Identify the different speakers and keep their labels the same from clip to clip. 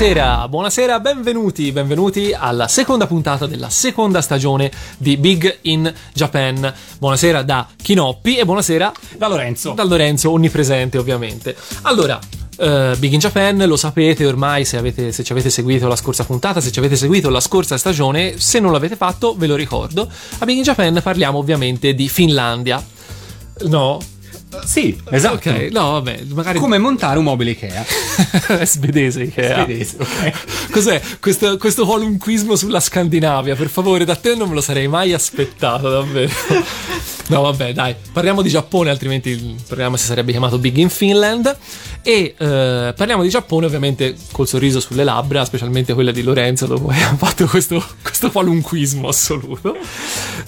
Speaker 1: Buonasera, buonasera, benvenuti, benvenuti alla seconda puntata della seconda stagione di Big in Japan. Buonasera da Kinoppi e buonasera
Speaker 2: da Lorenzo.
Speaker 1: Da Lorenzo, onnipresente ovviamente. Allora, Uh, Big in Japan, lo sapete ormai se, avete, se, ci avete seguito la scorsa puntata, se ci avete seguito la scorsa stagione, se non l'avete fatto ve lo ricordo. A Big in Japan parliamo ovviamente di Finlandia. No,
Speaker 2: sì, esatto. Ok,
Speaker 1: no, vabbè, magari...
Speaker 2: Come montare un mobile Ikea.
Speaker 1: Svedese Ikea.
Speaker 2: Svedese, ok.
Speaker 1: Cos'è questo, questo qualunquismo sulla Scandinavia? Per favore, da te non me lo sarei mai aspettato, davvero. No, vabbè, dai, parliamo di Giappone, altrimenti il programma si sarebbe chiamato Big in Finland. E eh, parliamo di Giappone, ovviamente, col sorriso sulle labbra, specialmente quella di Lorenzo, dopo che ha fatto questo, questo qualunquismo assoluto.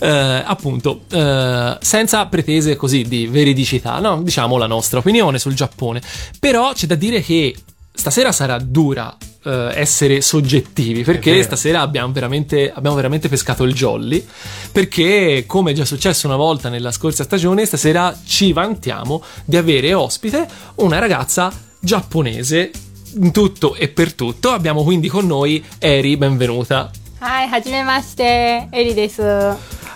Speaker 1: Eh, appunto, eh, senza pretese così di veridicità, no? Diciamo la nostra opinione sul Giappone. Però c'è da dire che stasera sarà dura essere soggettivi perché stasera abbiamo veramente, abbiamo veramente pescato il jolly perché come è già successo una volta nella scorsa stagione stasera ci vantiamo di avere ospite una ragazza giapponese in tutto e per tutto. Abbiamo quindi con noi Eri benvenuta.
Speaker 3: Hi, hajimemashite, Eri desu.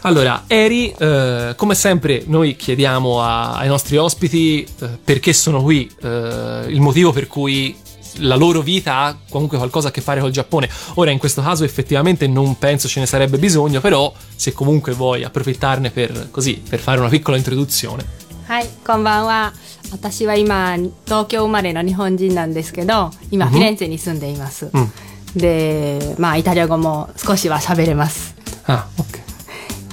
Speaker 1: Allora, Eri, eh, come sempre noi chiediamo a, ai nostri ospiti eh, perché sono qui, eh, il motivo per cui la loro vita ha comunque qualcosa a che fare col Giappone. Ora, in questo caso, effettivamente non penso ce ne sarebbe bisogno, però se comunque vuoi approfittarne per, così, per fare una piccola introduzione.
Speaker 3: はい、こんばんは。私は今、東京生まれの日本人なんですけど、今、フィレンツェに住んでいます。うん、で、まあ、イタリア語も少しは喋れます。
Speaker 1: あ、OK。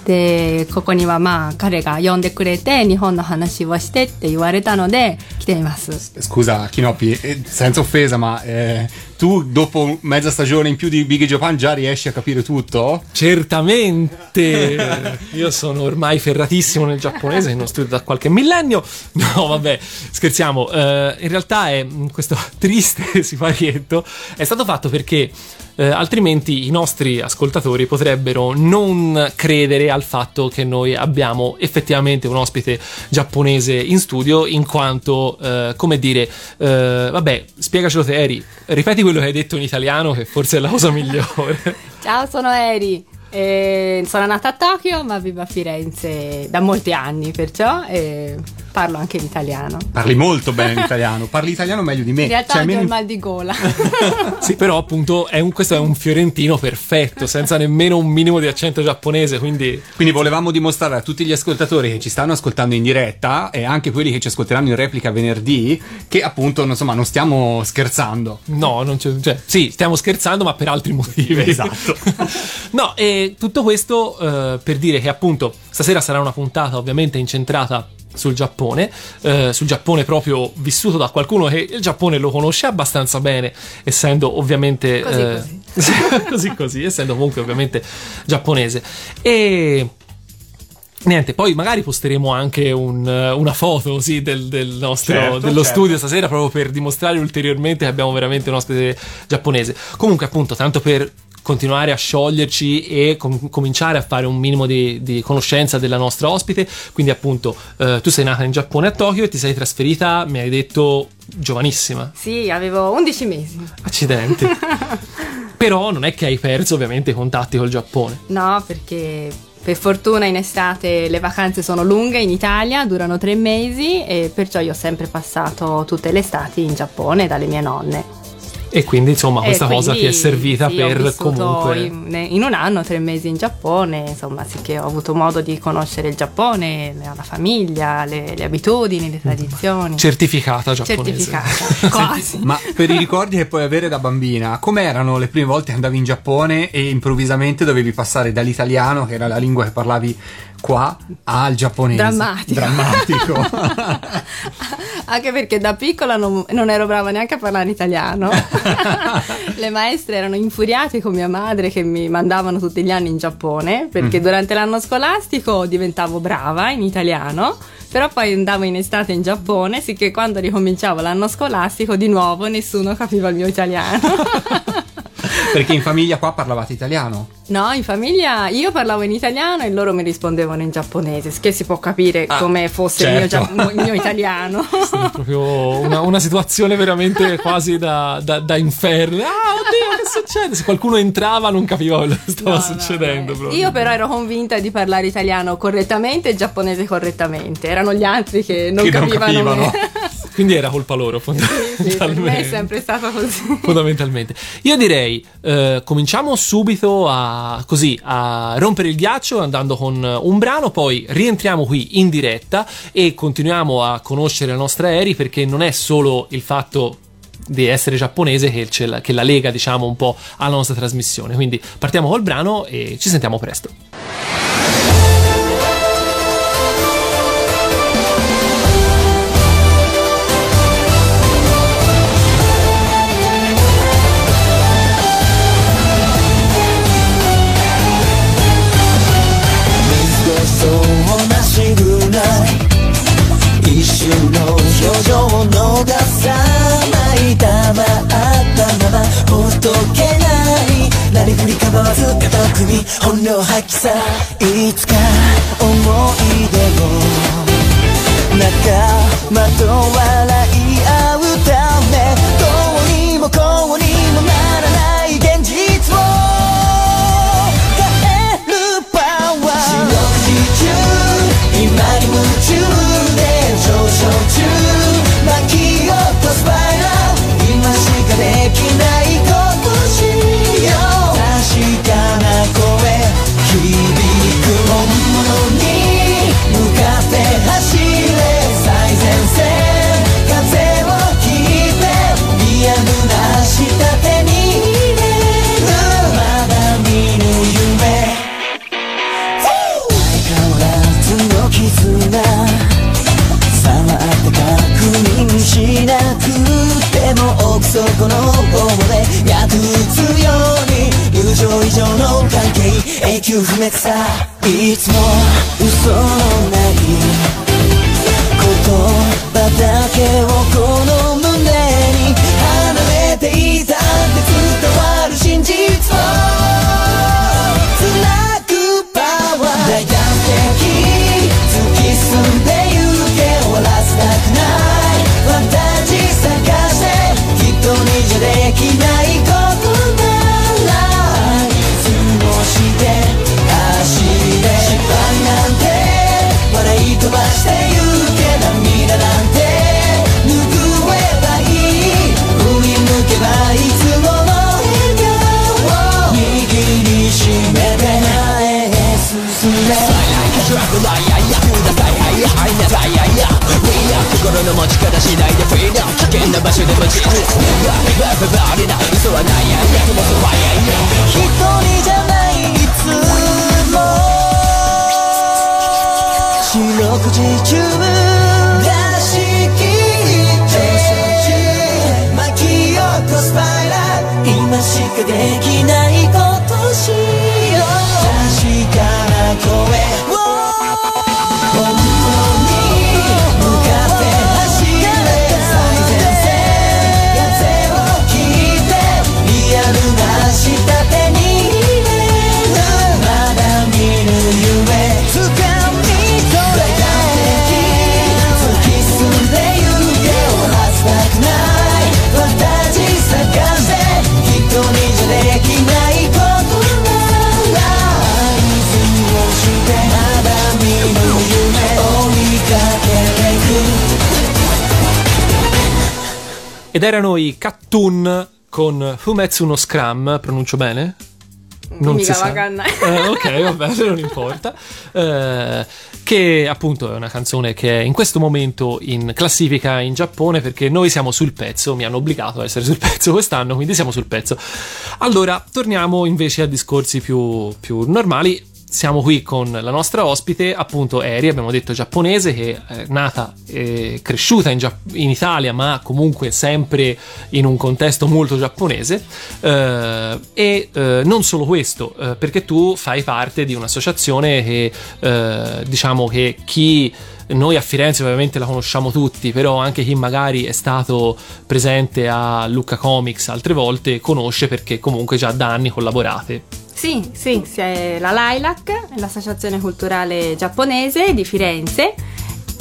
Speaker 3: でここにはまあ彼が呼んでくれて日本の話をしてって言われたので来ています
Speaker 2: Scusa Kinoppi, senza offesa ma eh, tu dopo mezza stagione in più di Big Japan già riesci a capire tutto?
Speaker 1: Certamente io sono ormai ferratissimo nel giapponese non studio da qualche millennio no vabbè scherziamo uh, in realtà è questo triste siparietto è stato fatto perché eh, altrimenti i nostri ascoltatori potrebbero non credere al fatto che noi abbiamo effettivamente un ospite giapponese in studio, in quanto, eh, come dire, eh, vabbè, spiegacelo te, Eri, ripeti quello che hai detto in italiano, che forse è la cosa migliore.
Speaker 3: Ciao, sono Eri. Eh, sono nata a Tokyo, ma vivo a Firenze da molti anni, perciò eh, parlo anche l'italiano.
Speaker 2: Parli molto bene l'italiano, parli italiano meglio di me.
Speaker 3: In realtà cioè, ho il mal di gola.
Speaker 1: sì, però appunto è un, questo è un fiorentino perfetto, senza nemmeno un minimo di accento giapponese, quindi...
Speaker 2: Quindi volevamo dimostrare a tutti gli ascoltatori che ci stanno ascoltando in diretta e anche quelli che ci ascolteranno in replica venerdì che appunto insomma non stiamo scherzando.
Speaker 1: No, non c'è, cioè, sì, stiamo scherzando ma per altri motivi.
Speaker 2: Esatto.
Speaker 1: no, e tutto questo eh, per dire che appunto stasera sarà una puntata ovviamente incentrata sul Giappone, eh, sul Giappone proprio vissuto da qualcuno che il Giappone lo conosce abbastanza bene, essendo ovviamente
Speaker 3: così, eh,
Speaker 1: così. così, così, essendo comunque ovviamente giapponese. E Niente, poi magari posteremo anche un, una foto sì, del, del nostro, certo, dello certo. studio stasera proprio per dimostrare ulteriormente che abbiamo veramente un ospite giapponese. Comunque, appunto, tanto per continuare a scioglierci e com- cominciare a fare un minimo di, di, conoscenza della nostra ospite. Quindi, appunto, eh, tu sei nata in Giappone a Tokyo e ti sei trasferita, mi hai detto, giovanissima.
Speaker 3: Sì, avevo 11 mesi.
Speaker 1: Accidenti. Però non è che hai perso ovviamente i contatti col Giappone.
Speaker 3: No, perché per fortuna in estate le vacanze sono lunghe in Italia, durano tre mesi e perciò io ho sempre passato tutte le estati in Giappone dalle mie nonne.
Speaker 1: E quindi insomma questa quindi, cosa ti è servita
Speaker 3: sì,
Speaker 1: per comunque...
Speaker 3: In, in, un anno, tre mesi in Giappone, insomma sì che ho avuto modo di conoscere il Giappone, la famiglia, le, le abitudini, le tradizioni.
Speaker 1: Certificata giapponese.
Speaker 3: Certificata, quasi.
Speaker 2: Ma per i ricordi che puoi avere da bambina, com'erano le prime volte che andavi in Giappone e improvvisamente dovevi passare dall'italiano, che era la lingua che parlavi qua al giapponese.
Speaker 3: Drammatico.
Speaker 2: Drammatico.
Speaker 3: Anche perché da piccola non, non, ero brava neanche a parlare italiano. Le maestre erano infuriate con mia madre che mi mandavano tutti gli anni in Giappone perché mm. durante l'anno scolastico diventavo brava in italiano. Però poi andavo in estate in Giappone, sicché quando ricominciavo l'anno scolastico di nuovo nessuno capiva il mio italiano.
Speaker 2: Perché in famiglia qua parlavate italiano.
Speaker 3: No, in famiglia io parlavo in italiano e loro mi rispondevano in giapponese, che si può capire
Speaker 2: Ah,
Speaker 3: come fosse
Speaker 2: certo.
Speaker 3: il, mio, gia- il mio italiano.
Speaker 1: È proprio una, una situazione veramente quasi da, da- da inferno. Ah, oddio, che succede? Se qualcuno entrava non capiva quello che stava
Speaker 3: No,
Speaker 1: succedendo.
Speaker 3: no. Io però ero convinta di parlare italiano correttamente e giapponese correttamente. Erano gli altri che non
Speaker 2: Che non
Speaker 3: capivano.
Speaker 2: capivano.
Speaker 3: me.
Speaker 1: Quindi era colpa loro,
Speaker 3: Sì, per
Speaker 1: fondamentalmente.
Speaker 3: me è sempre stato così.
Speaker 1: fondamentalmente. Io direi, eh, cominciamo subito a, così, a rompere il ghiaccio andando con un brano, poi rientriamo qui in diretta e continuiamo a conoscere la nostra Eri perché non è solo il fatto di essere giapponese che, la, che la lega diciamo un po' alla nostra trasmissione. Quindi partiamo col brano e ci sentiamo presto
Speaker 4: 逃さないたまったままほっとけないなりふり構わず片組み本領発揮さいつか思い出を仲間と笑い
Speaker 1: ed erano i Kattun con Fumetsu no Scrum pronuncio bene? non
Speaker 3: Mica
Speaker 1: si sa. Eh, ok, vabbè, non importa. Eh, che appunto è una canzone che è in questo momento in classifica in Giappone perché noi siamo sul pezzo, mi hanno obbligato ad essere sul pezzo quest'anno, quindi siamo sul pezzo. Allora, torniamo invece a discorsi più, più normali. Siamo qui con la nostra ospite, appunto Eri, abbiamo detto giapponese, che è nata e cresciuta in, Gia- in Italia, ma comunque sempre in un contesto molto giapponese. Eh, e eh, non solo questo, eh, perché tu fai parte di un'associazione che eh, diciamo che chi noi a Firenze ovviamente la conosciamo tutti, però anche chi magari è stato presente a Lucca Comics altre volte conosce perché comunque già da anni collaborate.
Speaker 3: Sì, sì, c'è la LILAC, l'associazione culturale giapponese di Firenze.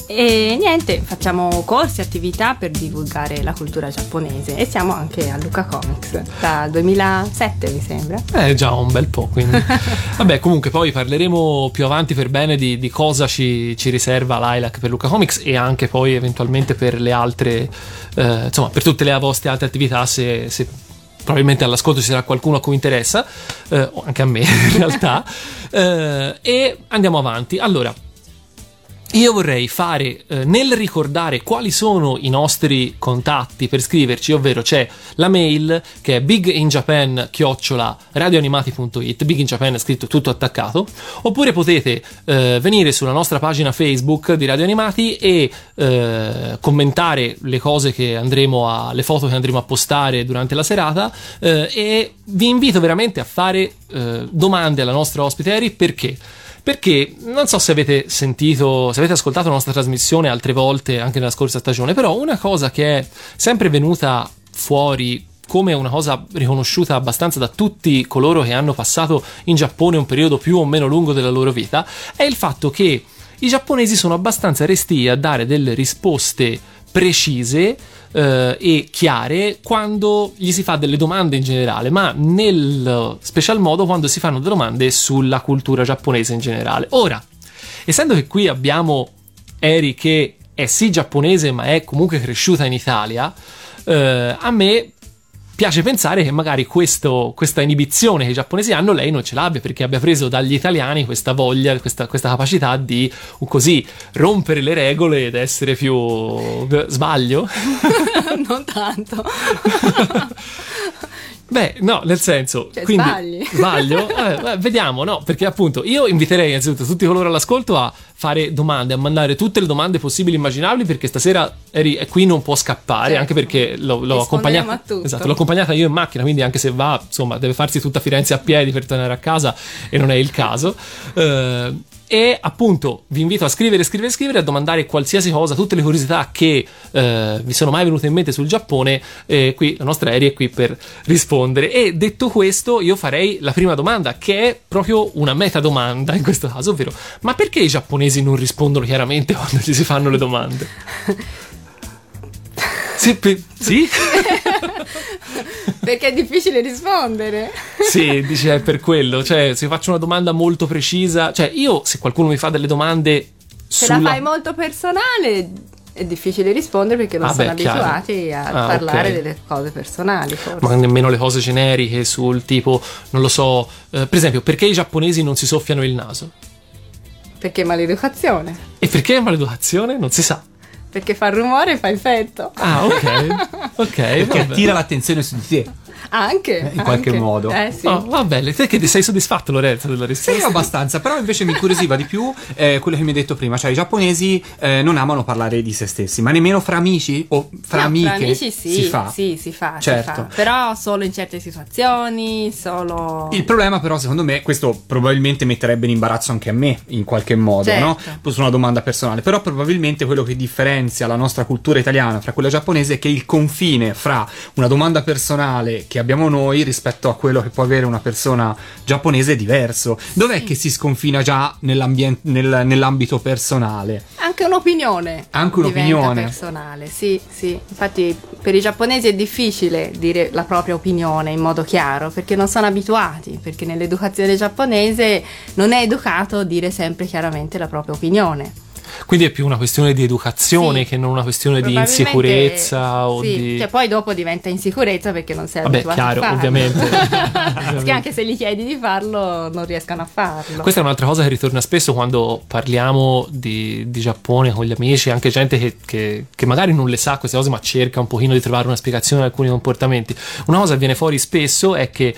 Speaker 3: E niente, facciamo corsi, attività per divulgare la cultura giapponese e siamo anche a Luca Comics dal 2007 mi sembra.
Speaker 1: Eh già un bel po', quindi. Vabbè, comunque poi parleremo più avanti per bene di, di cosa ci, ci riserva Lilac per Luca Comics e anche poi eventualmente per le altre, eh, insomma, per tutte le vostre altre attività se, se probabilmente all'ascolto ci sarà qualcuno a cui interessa, eh, o anche a me in realtà, eh, e andiamo avanti. Allora, io vorrei fare eh, nel ricordare quali sono i nostri contatti per scriverci, ovvero c'è la mail che è biginjapan radioanimati.it, big in Japan scritto tutto attaccato, oppure potete eh, venire sulla nostra pagina Facebook di Radio Animati e eh, commentare le cose che andremo a le foto che andremo a postare durante la serata eh, e vi invito veramente a fare eh, domande alla nostra ospite Eri perché perché non so se avete sentito, se avete ascoltato la nostra trasmissione altre volte anche nella scorsa stagione, però una cosa che è sempre venuta fuori come una cosa riconosciuta abbastanza da tutti coloro che hanno passato in Giappone un periodo più o meno lungo della loro vita, è il fatto che i giapponesi sono abbastanza resti a dare delle risposte precise eh, e chiare quando gli si fa delle domande in generale, ma nel special modo quando si fanno delle domande sulla cultura giapponese in generale. Ora, essendo che qui abbiamo Eri che è sì giapponese ma è comunque cresciuta in Italia, eh, a me piace pensare che magari questo, questa inibizione che i giapponesi hanno lei non ce l'abbia perché abbia preso dagli italiani questa voglia, questa, questa capacità di così rompere le regole ed essere più... sbaglio?
Speaker 3: non tanto.
Speaker 1: Beh, no, nel senso,
Speaker 3: Cioè,
Speaker 1: quindi
Speaker 3: sbagli.
Speaker 1: sbaglio? Eh, vediamo, no, perché appunto io inviterei innanzitutto tutti coloro all'ascolto a fare domande, a mandare tutte le domande possibili e immaginabili perché stasera Eri è qui non può scappare,
Speaker 3: Certo.
Speaker 1: anche perché l'ho, l'ho accompagnata. Esatto, l'ho accompagnata io in macchina, quindi anche se va, insomma, deve farsi tutta Firenze a piedi per tornare a casa e non è il caso. Eh, e appunto vi invito a scrivere, scrivere, scrivere, a domandare qualsiasi cosa, tutte le curiosità che eh, vi sono mai venute in mente sul Giappone. E qui la nostra Eri è qui per rispondere. E detto questo, io farei la prima domanda, che è proprio una meta domanda in questo caso, ovvero: ma perché i giapponesi non rispondono chiaramente quando gli si fanno le domande? Sì, sì?
Speaker 3: Perché è difficile rispondere.
Speaker 1: Sì, dice è per quello. Cioè, se faccio una domanda molto precisa, cioè io se qualcuno mi fa delle domande
Speaker 3: Se
Speaker 1: sulla
Speaker 3: la fai molto personale è difficile rispondere perché non
Speaker 1: Ah,
Speaker 3: sono
Speaker 1: beh, chiaro.
Speaker 3: abituati a
Speaker 1: Ah,
Speaker 3: parlare
Speaker 1: ok.
Speaker 3: delle cose personali, forse.
Speaker 1: ma nemmeno le cose generiche sul tipo, non lo so, eh, per esempio, perché i giapponesi non si soffiano il naso?
Speaker 3: Perché maleducazione.
Speaker 1: E perché maleducazione? Non si sa.
Speaker 3: Perché fa rumore e fa effetto.
Speaker 1: Ah, ok. ok.
Speaker 2: Perché
Speaker 1: vabbè.
Speaker 2: attira l'attenzione su di te.
Speaker 3: Anche.
Speaker 2: in qualche
Speaker 3: anche.
Speaker 2: modo.
Speaker 3: Eh sì.
Speaker 1: Oh, va bene, te che sei soddisfatto Lorenzo della
Speaker 2: Sì,
Speaker 1: risposta?
Speaker 2: abbastanza, però invece mi incuriosiva di più eh, quello che mi hai detto prima, cioè i giapponesi eh, non amano parlare di se stessi, ma nemmeno fra amici o fra
Speaker 3: No,
Speaker 2: amiche
Speaker 3: fra amici sì,
Speaker 2: si fa.
Speaker 3: sì, si fa, si
Speaker 2: Certo.
Speaker 3: fa. Però solo in certe situazioni, solo...
Speaker 2: Il problema però secondo me, questo probabilmente metterebbe in imbarazzo anche a me in qualche modo,
Speaker 3: Certo.
Speaker 2: no? Su una domanda personale, però probabilmente quello che differenzia la nostra cultura italiana fra quella giapponese è che il confine fra una domanda personale che abbiamo noi rispetto a quello che può avere una persona giapponese è diverso. Dov'è che si sconfina già nel- nell'ambito personale?
Speaker 3: Anche un'opinione.
Speaker 2: Anche un'opinione.
Speaker 3: personale, sì, sì. Infatti per i giapponesi è difficile dire la propria opinione in modo chiaro perché non sono abituati, perché nell'educazione giapponese non è educato dire sempre chiaramente la propria opinione.
Speaker 1: Quindi è più una questione di educazione
Speaker 3: Sì.
Speaker 1: che non una questione di insicurezza o
Speaker 3: sì,
Speaker 1: di...
Speaker 3: Cioè poi dopo diventa insicurezza perché non sei
Speaker 1: Vabbè,
Speaker 3: abituato
Speaker 1: chiaro,
Speaker 3: a farlo.
Speaker 1: ovviamente.
Speaker 3: perché anche se gli chiedi di farlo non riescono a farlo.
Speaker 1: Questa è un'altra cosa che ritorna spesso quando parliamo di, di Giappone con gli amici, anche gente che, che- che magari non le sa queste cose, ma cerca un pochino di trovare una spiegazione ad alcuni comportamenti. Una cosa che viene fuori spesso è che.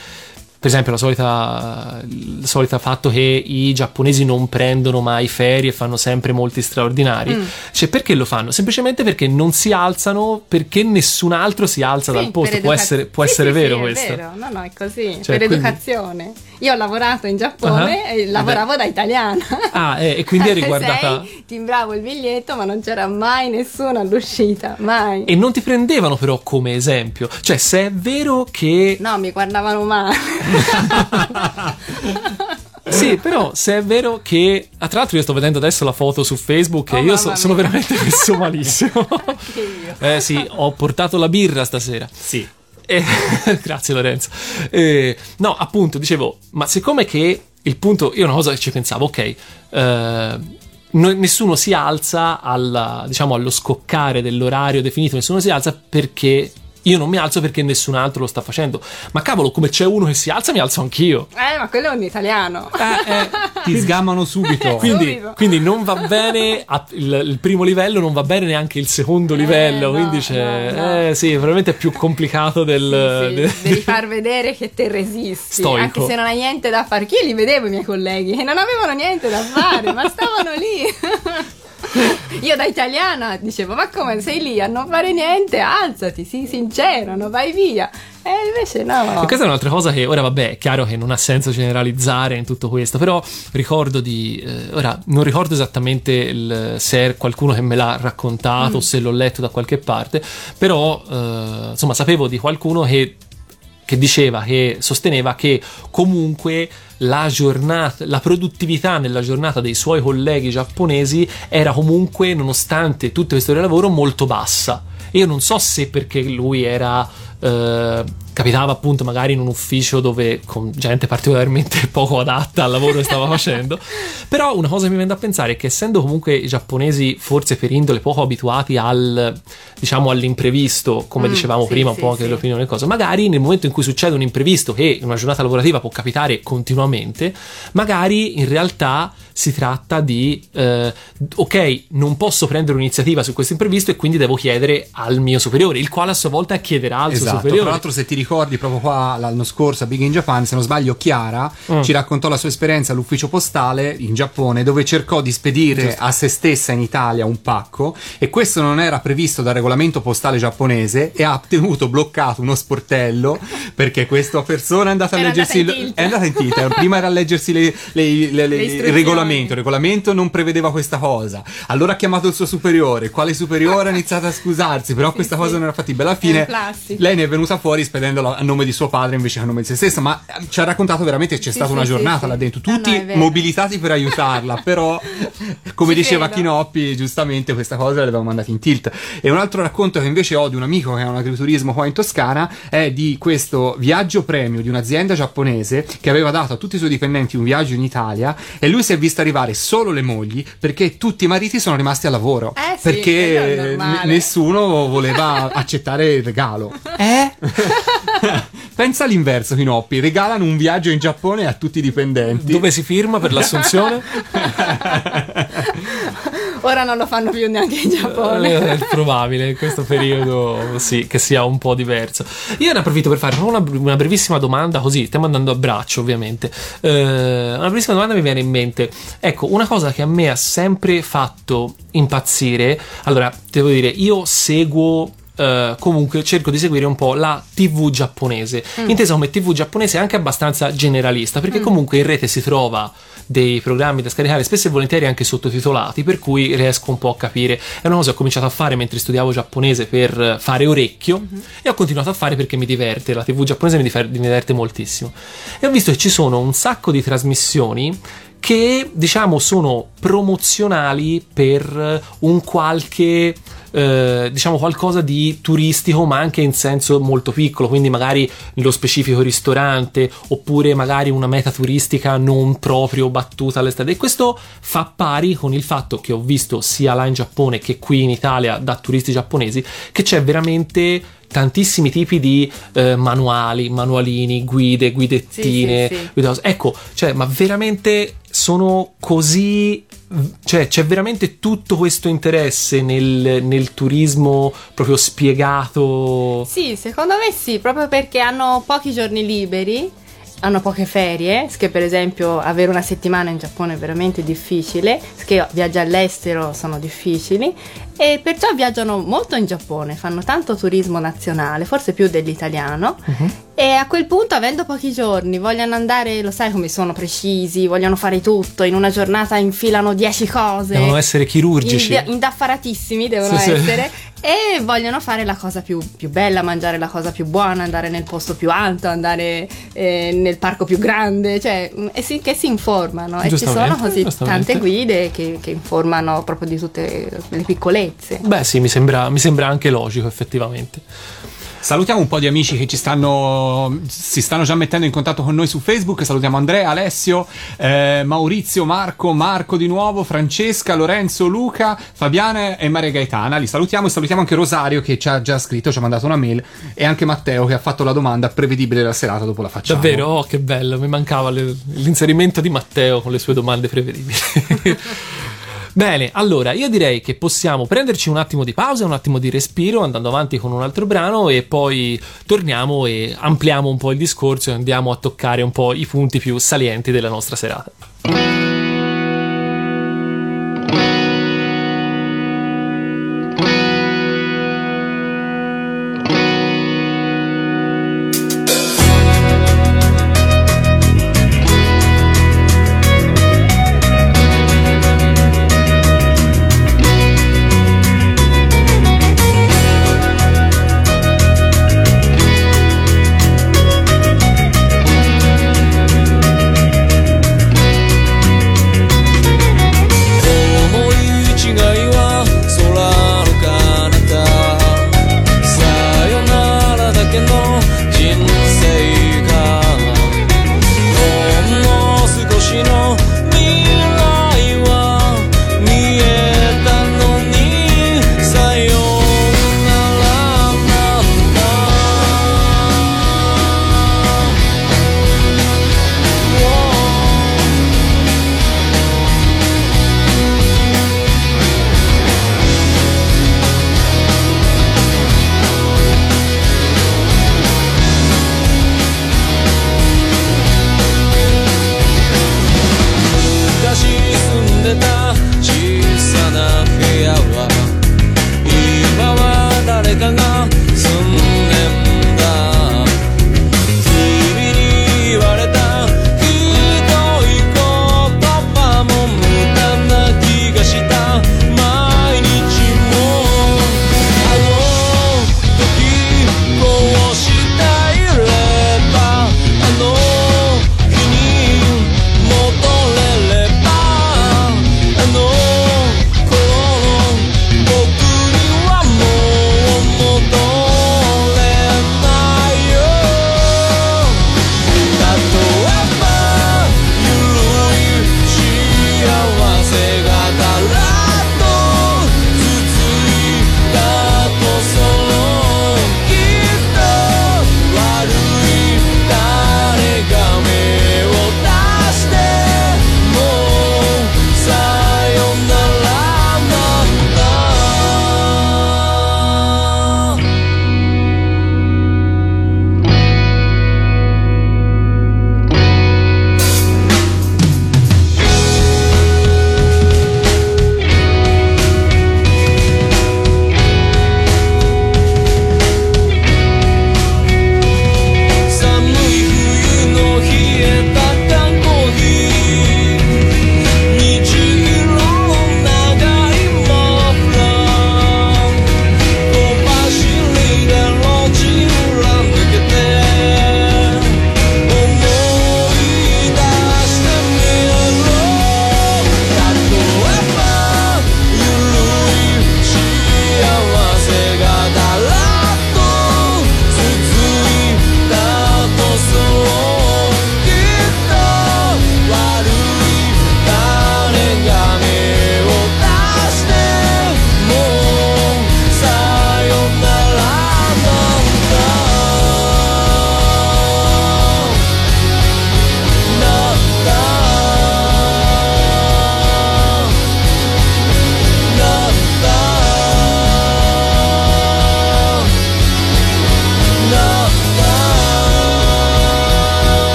Speaker 1: Per esempio, la solita, il solito fatto che i giapponesi non prendono mai ferie e fanno sempre molti straordinari.
Speaker 3: Mm.
Speaker 1: Cioè, perché lo fanno? Semplicemente perché non si alzano, perché nessun altro si alza
Speaker 3: Sì,
Speaker 1: dal posto. Può
Speaker 3: educa-
Speaker 1: essere, può
Speaker 3: Sì,
Speaker 1: essere
Speaker 3: sì,
Speaker 1: vero questo.
Speaker 3: È vero. No, no, è così.
Speaker 1: Cioè,
Speaker 3: per
Speaker 1: quindi-
Speaker 3: educazione. Io ho lavorato in Giappone
Speaker 1: Ah.
Speaker 3: e lavoravo da italiana.
Speaker 1: Ah, eh, e quindi eri
Speaker 3: Alle
Speaker 1: guardata-
Speaker 3: sei timbravo il biglietto, ma non c'era mai nessuno all'uscita, mai.
Speaker 1: E non ti prendevano però come esempio. Cioè, se è vero che...
Speaker 3: No, mi guardavano male.
Speaker 1: Sì, però se è vero che... Ah, tra l'altro io sto vedendo adesso la foto su Facebook e
Speaker 3: Oh,
Speaker 1: io so- sono veramente messo malissimo.
Speaker 3: Anche io.
Speaker 1: eh sì, ho portato la birra stasera.
Speaker 2: Sì.
Speaker 1: Eh, grazie Lorenzo. Eh, no, appunto, dicevo, ma siccome che il punto, io una cosa che ci pensavo, ok, eh, no- nessuno si alza alla- diciamo, allo scoccare dell'orario definito, nessuno si alza perché io non mi alzo perché nessun altro lo sta facendo. Ma cavolo, come c'è uno che si alza, mi alzo anch'io.
Speaker 3: Eh, ma quello è un italiano.
Speaker 1: Eh, eh,
Speaker 2: Ti sgamano subito.
Speaker 1: quindi,
Speaker 3: Subito.
Speaker 1: quindi non va bene a- il, il primo livello, non va bene neanche il secondo livello.
Speaker 3: no,
Speaker 1: quindi c'è.
Speaker 3: no, no.
Speaker 1: Eh sì, probabilmente è più complicato del.
Speaker 3: Sì, sì, devi far vedere che te resisti.
Speaker 1: Stoico.
Speaker 3: Anche se non hai niente da fare. Che io li vedevo i miei colleghi e non avevano niente da fare, ma stavano lì. Io da italiana dicevo: Ma come sei lì a non fare niente? Alzati, sii sincero, non vai via. E invece no.
Speaker 1: E questa è un'altra cosa che ora vabbè è chiaro che non ha senso generalizzare in tutto questo, però ricordo di... eh, ora non ricordo esattamente il- se è qualcuno che me l'ha raccontato o se l'ho letto da qualche parte, però eh, insomma sapevo di qualcuno che, che diceva, che sosteneva che comunque la giornata, la produttività nella giornata dei suoi colleghi giapponesi era comunque, nonostante tutte queste ore di lavoro, molto bassa. Io non so se perché lui era. Eh, capitava appunto magari in un ufficio dove con gente particolarmente poco adatta al lavoro che stava facendo. Però una cosa che mi viene da pensare è che essendo comunque i giapponesi forse per indole poco abituati al diciamo all'imprevisto, come
Speaker 3: Mm,
Speaker 1: dicevamo
Speaker 3: sì,
Speaker 1: prima, un
Speaker 3: sì,
Speaker 1: po' anche
Speaker 3: sì.
Speaker 1: l'opinione e cosa, magari nel momento in cui succede un imprevisto che in una giornata lavorativa può capitare continuamente, magari in realtà si tratta di eh, ok, non posso prendere un'iniziativa su questo imprevisto e quindi devo chiedere al mio superiore, il quale a sua volta chiederà al suo
Speaker 2: Esatto,
Speaker 1: superiore.
Speaker 2: tra l'altro se ti ricordi proprio qua l'anno scorso a Big in Japan, se non sbaglio Chiara
Speaker 1: Mm.
Speaker 2: ci raccontò la sua esperienza all'ufficio postale in Giappone dove cercò di spedire a se stessa in Italia un pacco e questo non era previsto dal regolamento postale giapponese e ha tenuto bloccato uno sportello perché questa persona è andata a leggersi
Speaker 3: andata
Speaker 2: il- è andata in tilt, prima era a leggersi le- le- le- le- il regolamento, il regolamento non prevedeva questa cosa. Allora ha chiamato il suo superiore, quale superiore ha iniziato a scusarsi, però questa
Speaker 3: sì.
Speaker 2: cosa non era fattibile. Alla
Speaker 3: È
Speaker 2: fine
Speaker 3: un classico.
Speaker 2: Lei ne è venuta fuori spedendolo a nome di suo padre invece che a nome di se stessa, ma eh, ci ha raccontato veramente che c'è
Speaker 3: Sì,
Speaker 2: stata
Speaker 3: sì,
Speaker 2: una giornata
Speaker 3: sì.
Speaker 2: là dentro,
Speaker 3: No, no,
Speaker 2: tutti
Speaker 3: vero.
Speaker 2: mobilitati per aiutarla, però come
Speaker 3: Ci
Speaker 2: diceva
Speaker 3: credo.
Speaker 2: Chinoppi, giustamente questa cosa l'avevamo mandata in tilt. E un altro racconto che invece ho di un amico che ha un agriturismo qua in Toscana è di questo viaggio premio di un'azienda giapponese che aveva dato a tutti i suoi dipendenti un viaggio in Italia e lui si è visto arrivare solo le mogli perché tutti i mariti sono rimasti al lavoro
Speaker 3: Eh
Speaker 2: perché n- nessuno voleva accettare il regalo. Eh? Pensa all'inverso, Pinoppi, regalano un viaggio in Giappone a tutti i dipendenti.
Speaker 1: Dove si firma per l'assunzione?
Speaker 3: Ora non lo fanno più neanche in Giappone.
Speaker 1: Eh, è probabile in questo periodo sì, che sia un po' diverso. Io ne approfitto per fare una, una brevissima domanda, così stiamo andando a braccio ovviamente. Eh, una brevissima domanda mi viene in mente. Ecco, una cosa che a me ha sempre fatto impazzire. Allora, devo dire, io seguo. Eh, comunque cerco di seguire un po' la TV giapponese, intesa come TV giapponese anche abbastanza generalista, perché comunque in rete si trova dei programmi da scaricare spesso e volentieri anche sottotitolati, per cui riesco un po' a capire. È una cosa che ho cominciato a fare mentre studiavo giapponese per fare orecchio e ho continuato a fare perché mi diverte, la TV giapponese mi, difer- mi diverte moltissimo. E ho visto che ci sono un sacco di trasmissioni che diciamo sono promozionali per un qualche eh, diciamo qualcosa di turistico ma anche in senso molto piccolo quindi magari nello specifico ristorante oppure magari una meta turistica non proprio battuta alle strade e questo fa pari con il fatto che ho visto sia là in Giappone che qui in Italia da turisti giapponesi che c'è veramente tantissimi tipi di eh, manuali, manualini, guide, guidettine.
Speaker 3: Sì, sì, sì.
Speaker 1: Ecco, cioè, ma veramente sono così. Cioè, c'è veramente tutto questo interesse nel, nel turismo proprio spiegato.
Speaker 3: Sì, secondo me sì, proprio perché hanno pochi giorni liberi. Hanno poche ferie, che per esempio avere una settimana in Giappone è veramente difficile, che viaggi all'estero sono difficili e perciò viaggiano molto in Giappone, fanno tanto turismo nazionale, forse più dell'italiano.
Speaker 1: Mhm.
Speaker 3: E a quel punto, avendo pochi giorni, vogliono andare, lo sai come sono precisi, vogliono fare tutto, in una giornata infilano 10 cose.
Speaker 1: Devono essere chirurgici.
Speaker 3: Ind- indaffaratissimi devono
Speaker 1: Sì, sì.
Speaker 3: e vogliono fare la cosa più, più bella, mangiare la cosa più buona, andare nel posto più alto, andare eh, nel parco più grande, cioè mm, e si- che si informano e ci sono così tante guide che, che informano proprio di tutte le piccolezze.
Speaker 1: Beh, sì, mi sembra, mi sembra anche logico, effettivamente.
Speaker 2: Salutiamo un po' di amici che ci stanno, si stanno già mettendo in contatto con noi su Facebook. Salutiamo Andrea, Alessio, eh, Maurizio, Marco, Marco di nuovo, Francesca, Lorenzo, Luca, Fabiana e Maria Gaetana. Li salutiamo e salutiamo anche Rosario che ci ha già scritto, ci ha mandato una mail e anche Matteo che ha fatto la domanda prevedibile della serata dopo la facciamo.
Speaker 1: Davvero? Oh, che bello, mi mancava le- l'inserimento di Matteo con le sue domande prevedibili. Bene, allora io direi che possiamo prenderci un attimo di pausa, un attimo di respiro, andando avanti con un altro brano e poi torniamo e ampliamo un po' il discorso e andiamo a toccare un po' i punti più salienti della nostra serata.「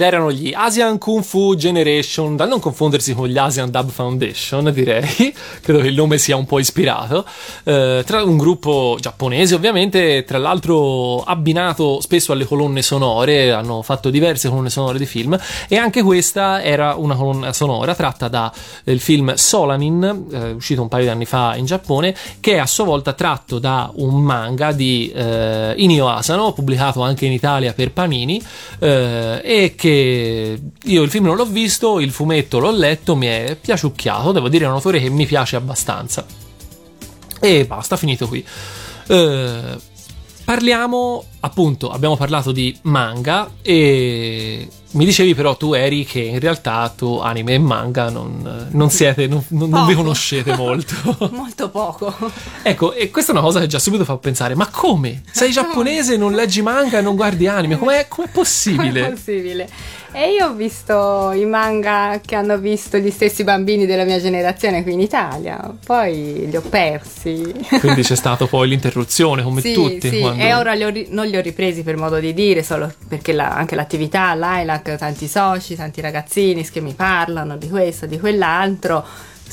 Speaker 1: ed erano gli Asian Kung Fu Generation, da non confondersi con gli Asian Dub Foundation, direi, credo che il nome sia un po' ispirato, eh, tra un gruppo giapponese ovviamente, tra l'altro abbinato spesso alle colonne sonore, hanno fatto diverse colonne sonore di film e anche questa era una colonna sonora tratta dal film Solanin, eh, uscito un paio di anni fa in Giappone, che è a sua volta tratto da un manga di eh, Inio Asano, pubblicato anche in Italia per Panini, eh, e che io il film non l'ho visto, il fumetto l'ho letto, mi è piaciucchiato, devo dire è un autore che mi piace abbastanza. E basta, finito qui. Eh, parliamo, appunto, abbiamo parlato di manga e mi dicevi però tu eri che in realtà tu anime e manga non, non siete, non, non- vi conoscete molto.
Speaker 3: Molto poco.
Speaker 1: ecco, e questa è una cosa che già subito fa pensare, ma come? Sei giapponese, non leggi manga e non guardi anime? Com'è, com'è
Speaker 3: È
Speaker 1: possibile?
Speaker 3: possibile. E io ho visto i manga che hanno visto gli stessi bambini della mia generazione qui in Italia, poi li ho persi.
Speaker 1: Quindi c'è stata poi l'interruzione come
Speaker 3: sì,
Speaker 1: tutti.
Speaker 3: sì,
Speaker 1: quando-
Speaker 3: e ora li ho non li ho ripresi per modo di dire, solo perché la- anche l'attività, l'ILAC, tanti soci, tanti ragazzini che mi parlano di questo, di quell'altro,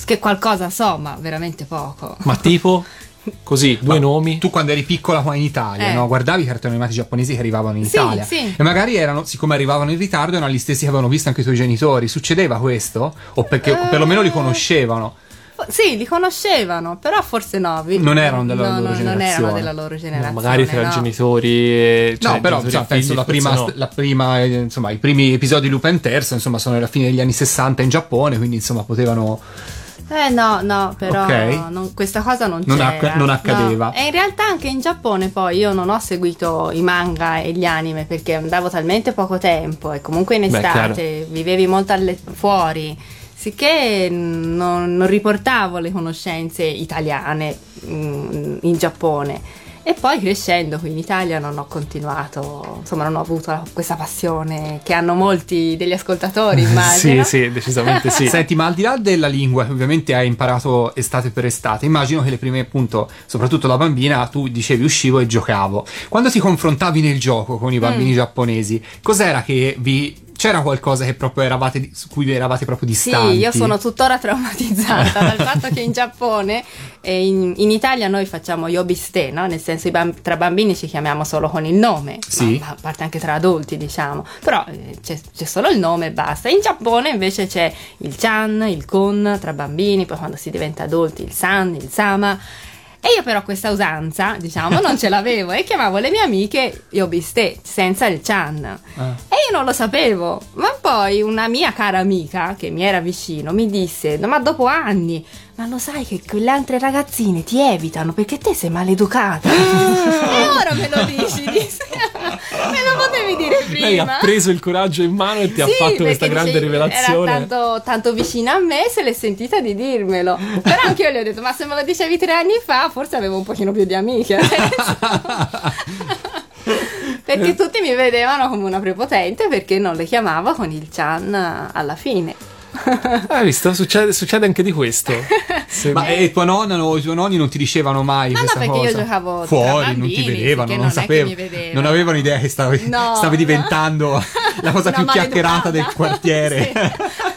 Speaker 3: che qualcosa so, ma veramente poco.
Speaker 1: Ma tipo? Così, due
Speaker 2: Ma
Speaker 1: nomi?
Speaker 2: Tu quando eri piccola qua in Italia,
Speaker 3: Eh.
Speaker 2: no? guardavi i cartoni animati giapponesi che arrivavano in
Speaker 3: Sì,
Speaker 2: Italia.
Speaker 3: sì.
Speaker 2: E magari erano, siccome arrivavano in ritardo, erano gli stessi che avevano visto anche i tuoi genitori. Succedeva questo? O perché o
Speaker 3: Eh.
Speaker 2: perlomeno li conoscevano?
Speaker 3: Sì, li conoscevano, però forse no. vi-
Speaker 2: Non erano della
Speaker 3: no,
Speaker 2: loro
Speaker 3: no, Non
Speaker 2: generazione.
Speaker 3: erano della loro
Speaker 1: No,
Speaker 3: generazione.
Speaker 1: magari tra
Speaker 3: no.
Speaker 1: i genitori e... cioè,
Speaker 2: no, però
Speaker 1: genitori
Speaker 2: cioè, penso la prima,
Speaker 1: no.
Speaker 2: la prima, eh, insomma, i primi episodi di Lupin Terzo, insomma, sono alla fine degli anni 60 in Giappone, quindi insomma potevano.
Speaker 3: Eh no, no, però
Speaker 2: Ok.
Speaker 3: non- questa cosa non,
Speaker 2: Non
Speaker 3: c'era.
Speaker 2: acc- non accadeva.
Speaker 3: No. E in realtà anche in Giappone poi io non ho seguito i manga e gli anime perché andavo talmente poco tempo e comunque in
Speaker 1: Beh,
Speaker 3: estate vivevi molto alle- fuori, sicché non, non riportavo le conoscenze italiane mm, in Giappone. E poi crescendo qui in Italia non ho continuato, insomma non ho avuto la- questa passione che hanno molti degli ascoltatori,
Speaker 1: Sì,
Speaker 3: immagino.
Speaker 1: sì, decisamente sì.
Speaker 2: Senti, ma al di là della lingua, che ovviamente hai imparato estate per estate, immagino che le prime, appunto, soprattutto da bambina, tu dicevi uscivo e giocavo. Quando ti confrontavi nel gioco con i bambini
Speaker 3: Mm.
Speaker 2: giapponesi, cos'era che vi. C'era qualcosa che proprio eravate, di- su cui eravate proprio distanti?
Speaker 3: Sì, io sono tuttora traumatizzata dal fatto che in Giappone e in, in Italia noi facciamo yobiste, no? nel senso bamb- tra bambini ci chiamiamo solo con il nome,
Speaker 2: Sì.
Speaker 3: a parte anche tra adulti diciamo, però eh, c'è, c'è solo il nome e basta. In Giappone invece c'è il chan, il kun tra bambini, poi quando si diventa adulti il san, il sama. E io però questa usanza, diciamo, non ce l'avevo e chiamavo le mie amiche yobiste senza il chan.
Speaker 2: Ah.
Speaker 3: E io non lo sapevo, ma poi una mia cara amica che mi era vicino mi disse, "No, ma dopo anni, ma lo sai che quelle altre ragazzine ti evitano perché te sei maleducata. e ora me lo dici, me lo potevi dire prima.
Speaker 1: Lei ha preso il coraggio in mano e ti ha
Speaker 3: Sì,
Speaker 1: fatto questa grande
Speaker 3: dice-
Speaker 1: rivelazione.
Speaker 3: Era tanto, tanto vicina a me, se l'è sentita di dirmelo. Però anche io le ho detto, ma se me lo dicevi tre anni fa, forse avevo un pochino più di amiche. perché tutti mi vedevano come una prepotente perché non le chiamavo con il Chan alla fine.
Speaker 1: Hai visto? Succede, succede anche di questo. Se-
Speaker 2: Ma e tua nonna o i tuoi nonni non ti dicevano mai
Speaker 3: No, no,
Speaker 2: questa
Speaker 3: perché io
Speaker 2: cosa?
Speaker 3: giocavo tra
Speaker 2: fuori, non
Speaker 3: bambini,
Speaker 2: ti vedevano, non,
Speaker 3: non
Speaker 2: sapevano, non avevano idea che stavi,
Speaker 3: No,
Speaker 2: stavi
Speaker 3: no.
Speaker 2: diventando la cosa
Speaker 3: Una
Speaker 2: più chiacchierata del quartiere.
Speaker 3: Sì.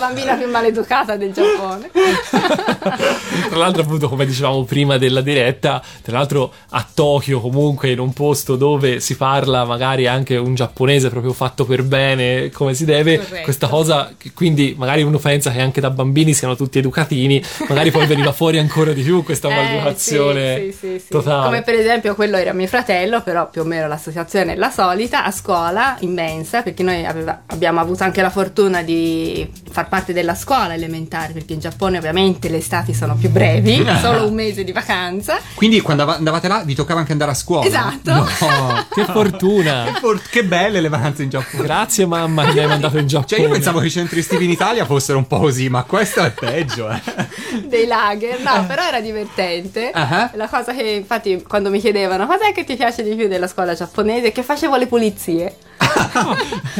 Speaker 3: Bambina più maleducata del Giappone.
Speaker 1: tra l'altro, appunto, come dicevamo prima della diretta, tra l'altro a Tokyo, comunque in un posto dove si parla magari anche un giapponese proprio fatto per bene, come si deve,
Speaker 3: Corretto.
Speaker 1: questa cosa, quindi magari uno pensa che anche da bambini siano tutti educatini, magari poi veniva fuori ancora di più questa
Speaker 3: Eh,
Speaker 1: maleducazione
Speaker 3: sì, sì, sì, sì.
Speaker 1: totale.
Speaker 3: Come per esempio quello era mio fratello, però più o meno la situazione è la solita, a scuola immensa, perché noi aveva- abbiamo avuto anche la fortuna di far parte della scuola elementare, perché in Giappone ovviamente le estati sono più brevi, solo un mese di vacanza.
Speaker 2: Quindi quando av- andavate là vi toccava anche andare a scuola?
Speaker 3: Esatto.
Speaker 2: No.
Speaker 1: Che fortuna!
Speaker 2: For- che belle le vacanze in Giappone.
Speaker 1: Grazie mamma che mi hai mandato in Giappone.
Speaker 2: Cioè io pensavo che i centri estivi in Italia fossero un po' così, ma questo è peggio, eh.
Speaker 3: dei lager, no, però era divertente.
Speaker 2: Ah.
Speaker 3: La cosa che infatti quando mi chiedevano cos'è che ti piace di più della scuola giapponese, che facevo le pulizie.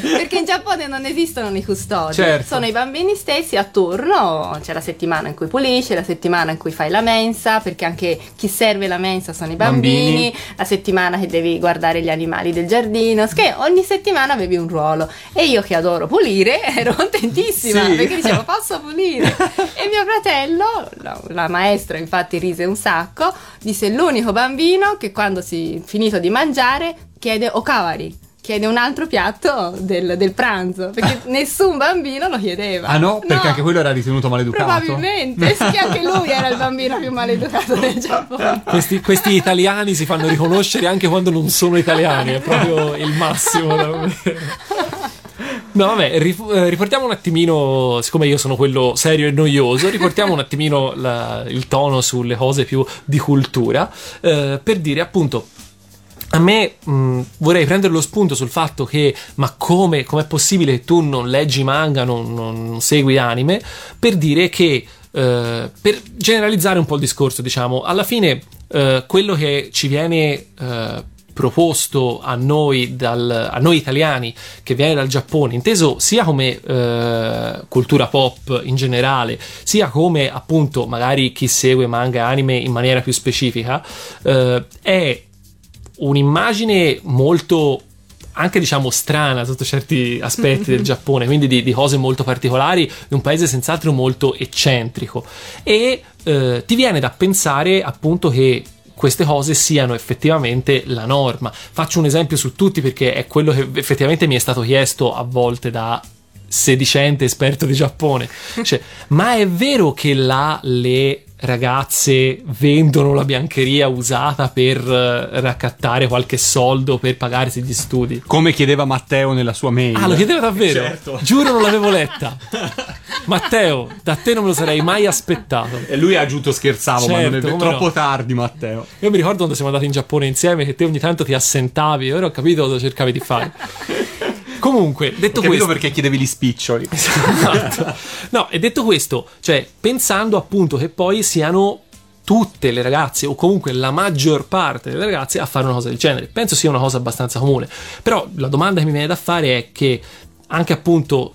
Speaker 3: Perché in Giappone non esistono i custodi,
Speaker 2: Certo.
Speaker 3: sono i bambini stessi a turno, c'è la settimana in cui pulisci, la settimana in cui fai la mensa, perché anche chi serve la mensa sono i bambini,
Speaker 2: Bambini.
Speaker 3: la settimana che devi guardare gli animali del giardino, che ogni settimana avevi un ruolo. E io che adoro pulire ero contentissima
Speaker 2: Sì.
Speaker 3: perché dicevo posso pulire. e mio fratello, la, la maestra infatti rise un sacco, disse l'unico bambino che quando si finito di mangiare chiede okawari. Chiede un altro piatto del, del pranzo perché nessun bambino lo chiedeva.
Speaker 2: Ah no? Perché anche quello era ritenuto maleducato?
Speaker 3: Probabilmente, sì, anche lui era il bambino più maleducato del Giappone.
Speaker 1: Questi, questi italiani si fanno riconoscere anche quando non sono italiani, è proprio il massimo. No, vabbè, eh, riportiamo un attimino, siccome io sono quello serio e noioso, riportiamo un attimino la- il tono sulle cose più di cultura, eh, per dire appunto a me mh, vorrei prendere lo spunto sul fatto che, ma come com'è possibile che tu non leggi manga, non, non- non segui anime, per dire che, eh, per generalizzare un po' il discorso, diciamo, alla fine eh, quello che ci viene eh, proposto a noi, dal- a noi italiani, che viene dal Giappone, inteso sia come eh, cultura pop in generale, sia come appunto magari chi segue manga e anime in maniera più specifica, eh, è un'immagine molto anche diciamo strana sotto certi aspetti del Giappone, quindi di, di cose molto particolari, di un paese senz'altro molto eccentrico e eh, ti viene da pensare appunto che queste cose siano effettivamente la norma. Faccio un esempio su tutti perché è quello che effettivamente mi è stato chiesto a volte da sedicente esperto di Giappone. Cioè, ma è vero che là le ragazze vendono la biancheria usata per eh, raccattare qualche soldo per pagarsi gli studi?
Speaker 2: Come chiedeva Matteo nella sua mail.
Speaker 1: Ah, lo chiedeva davvero?
Speaker 2: Certo.
Speaker 1: Giuro non l'avevo letta. Matteo, da te non me lo sarei mai aspettato.
Speaker 2: E lui ha aggiunto scherzavo, ma non è
Speaker 1: Certo,
Speaker 2: troppo
Speaker 1: no.
Speaker 2: tardi, Matteo.
Speaker 1: Io mi ricordo quando siamo andati in Giappone insieme che te ogni tanto ti assentavi e ora ho capito cosa cercavi di fare. Comunque, detto questo,
Speaker 2: perché chiedevi gli spiccioli.
Speaker 1: Esatto. No, e detto questo, cioè, pensando appunto che poi siano tutte le ragazze, o comunque la maggior parte delle ragazze, a fare una cosa del genere. Penso sia una cosa abbastanza comune. Però la domanda che mi viene da fare è che anche appunto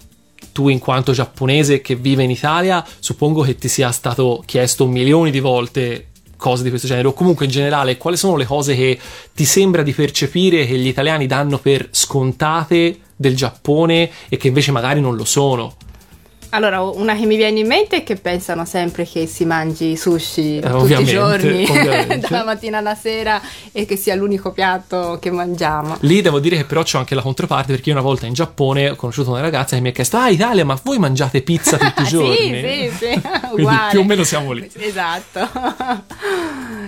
Speaker 1: tu in quanto giapponese che vive in Italia, suppongo che ti sia stato chiesto milioni di volte cose di questo genere o comunque in generale quali sono le cose che ti sembra di percepire che gli italiani danno per scontate del Giappone e che invece magari non lo sono
Speaker 3: Allora, una che mi viene in mente è che pensano sempre che si mangi sushi tutti i giorni, dalla mattina alla sera, e che sia l'unico piatto che mangiamo.
Speaker 1: Lì devo dire che però c'ho anche la controparte perché io una volta in Giappone ho conosciuto una ragazza che mi ha chiesto Ah Italia ma voi mangiate pizza tutti i
Speaker 3: Ah,
Speaker 1: giorni?
Speaker 3: Sì, sì, sì,
Speaker 1: Quindi più o meno siamo lì
Speaker 3: Esatto.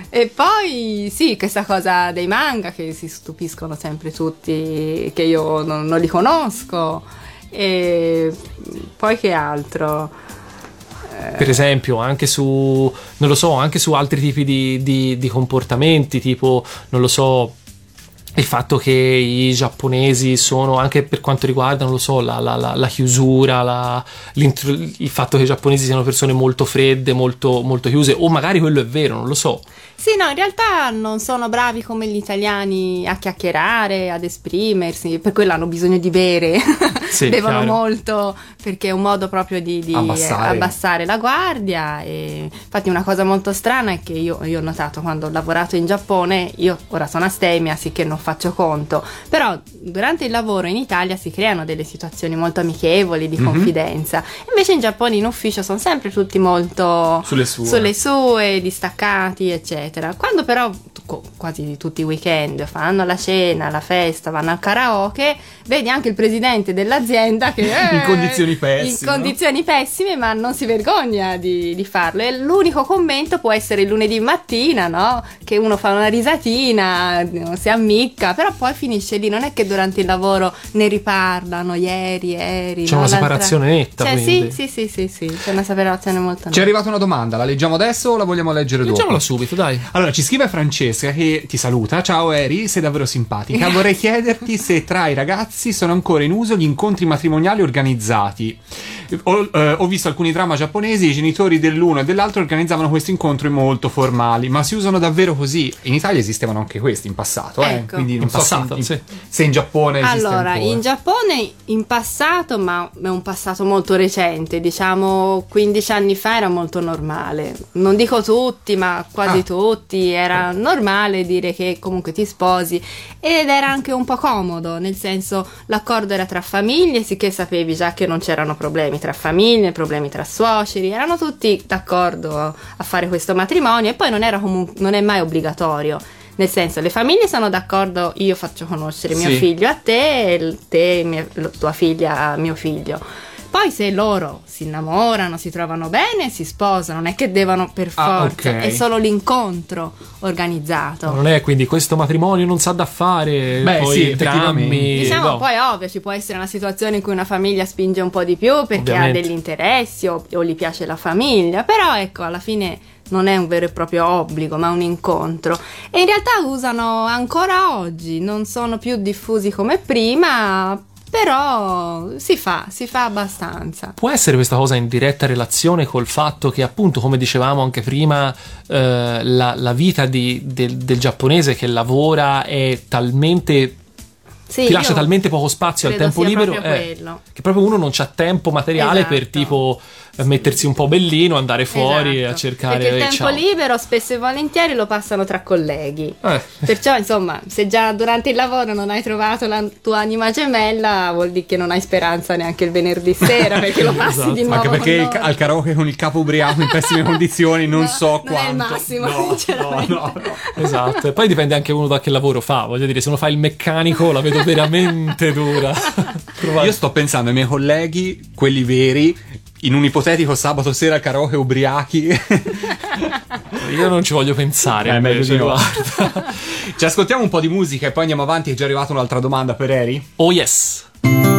Speaker 3: e poi sì, questa cosa dei manga che si stupiscono sempre tutti, che io non, non li conosco. E poi che altro?
Speaker 1: Per esempio anche su, non lo so, anche su altri tipi di, di- di comportamenti tipo, non lo so, il fatto che i giapponesi sono anche per quanto riguarda, non lo so, la, la- la- la chiusura, il fatto che i giapponesi siano persone molto fredde, molto, molto chiuse, o magari quello è vero, non lo so.
Speaker 3: Sì, no, in realtà non sono bravi come gli italiani a chiacchierare, ad esprimersi, per quello hanno bisogno di bere,
Speaker 1: Sì,
Speaker 3: bevono
Speaker 1: chiaro.
Speaker 3: molto perché è un modo proprio di, di,
Speaker 2: Abbassare.
Speaker 3: abbassare la guardia. E infatti una cosa molto strana è che io, io ho notato quando ho lavorato in Giappone, io ora sono astemia, sì che non faccio conto, però durante il lavoro in Italia si creano delle situazioni molto amichevoli, di confidenza, invece in Giappone in ufficio sono sempre tutti molto
Speaker 2: Sulle sue.
Speaker 3: sulle sue, distaccati, eccetera. Quando però quasi tutti i weekend fanno la cena, la festa, vanno al karaoke, vedi anche il presidente dell'azienda che è
Speaker 2: In condizioni pessime.
Speaker 3: In condizioni pessime, ma non si vergogna di, di farlo. E l'unico commento può essere il lunedì mattina, no? Che uno fa una risatina, si ammicca, però poi finisce lì. Non è che durante il lavoro ne riparlano, ieri, ieri.
Speaker 1: C'è
Speaker 3: no?
Speaker 1: una separazione netta,
Speaker 3: Cioè, sì, sì, sì, sì, sì, c'è una separazione molto
Speaker 2: Ci è
Speaker 3: netta.
Speaker 2: arrivata una domanda, la leggiamo adesso o la vogliamo leggere dopo?
Speaker 1: Leggiamola subito, dai.
Speaker 2: Allora, ci scrive Francesca che ti saluta. Ciao Eri, sei davvero simpatica. Vorrei chiederti se tra i ragazzi sono ancora in uso gli incontri matrimoniali organizzati. Ho, eh, ho visto alcuni drama giapponesi, i genitori dell'uno e dell'altro organizzavano questi incontri molto formali, ma si usano davvero così? In Italia esistevano anche questi in passato, eh?
Speaker 3: Ecco,
Speaker 2: quindi quindi non
Speaker 1: In
Speaker 2: so
Speaker 1: passato,
Speaker 2: se, in,
Speaker 1: sì.
Speaker 2: se in Giappone
Speaker 3: Allora,
Speaker 2: ancora.
Speaker 3: in Giappone in passato, ma è un passato molto recente, diciamo 15 anni fa era molto normale. Non dico tutti, ma quasi
Speaker 2: Ah.
Speaker 3: tutti, era normale dire che comunque ti sposi ed era anche un po' comodo, nel senso l'accordo era tra famiglie, sicché sapevi già che non c'erano problemi tra famiglie, problemi tra suoceri, erano tutti d'accordo a, a fare questo matrimonio e poi non era comunque non è mai obbligatorio. Nel senso, le famiglie sono d'accordo, io faccio conoscere mio
Speaker 2: Sì.
Speaker 3: figlio a te e te, mia- tua figlia a mio figlio. Poi se loro si innamorano, si trovano bene, si sposano, non è che devono per
Speaker 2: Ah,
Speaker 3: forza,
Speaker 2: ok.
Speaker 3: è solo l'incontro organizzato.
Speaker 1: Non è quindi questo matrimonio non sa da fare,
Speaker 2: Beh,
Speaker 1: poi
Speaker 2: sì,
Speaker 1: drammi.
Speaker 3: Diciamo,
Speaker 1: no.
Speaker 3: poi è ovvio, ci può essere una situazione in cui una famiglia spinge un po' di più perché
Speaker 1: Ovviamente.
Speaker 3: ha degli interessi o, o gli piace la famiglia, però ecco, alla fine non è un vero e proprio obbligo, ma un incontro. E in realtà usano ancora oggi, non sono più diffusi come prima, però si fa, si fa abbastanza.
Speaker 1: Può essere questa cosa in diretta relazione col fatto che, appunto, come dicevamo anche prima, eh, la, la vita di- del, del giapponese che lavora è talmente.
Speaker 3: Sì,
Speaker 1: ti lascia talmente poco spazio al tempo libero
Speaker 3: proprio
Speaker 1: eh,
Speaker 3: quello.
Speaker 1: che proprio uno non c'ha tempo materiale
Speaker 3: Esatto.
Speaker 1: per tipo mettersi un po' bellino, andare fuori
Speaker 3: Esatto.
Speaker 1: a cercare
Speaker 3: Perché il tempo
Speaker 1: ciao.
Speaker 3: libero spesso e volentieri lo passano tra colleghi.
Speaker 1: Eh.
Speaker 3: Perciò, insomma, se già durante il lavoro non hai trovato la tua anima gemella, vuol dire che non hai speranza neanche il venerdì sera perché lo passi
Speaker 1: Esatto.
Speaker 3: di nuovo.
Speaker 2: Anche perché il- al karaoke con il capo ubriaco in pessime condizioni non
Speaker 3: No,
Speaker 2: so
Speaker 3: non è il
Speaker 2: quanto.
Speaker 3: massimo,
Speaker 2: No,
Speaker 3: sinceramente.
Speaker 2: no, no, no.
Speaker 1: Esatto, e poi dipende anche uno da che lavoro fa. Voglio dire, se uno fa il meccanico la vedo veramente dura.
Speaker 2: Io sto pensando ai miei colleghi, quelli veri, in un ipotetico sabato sera karaoke ubriachi.
Speaker 1: Io non ci voglio pensare.
Speaker 2: Eh, meglio di no. Ci ascoltiamo un po' di musica e poi andiamo avanti. È già arrivata un'altra domanda per Eri.
Speaker 1: Oh yes.「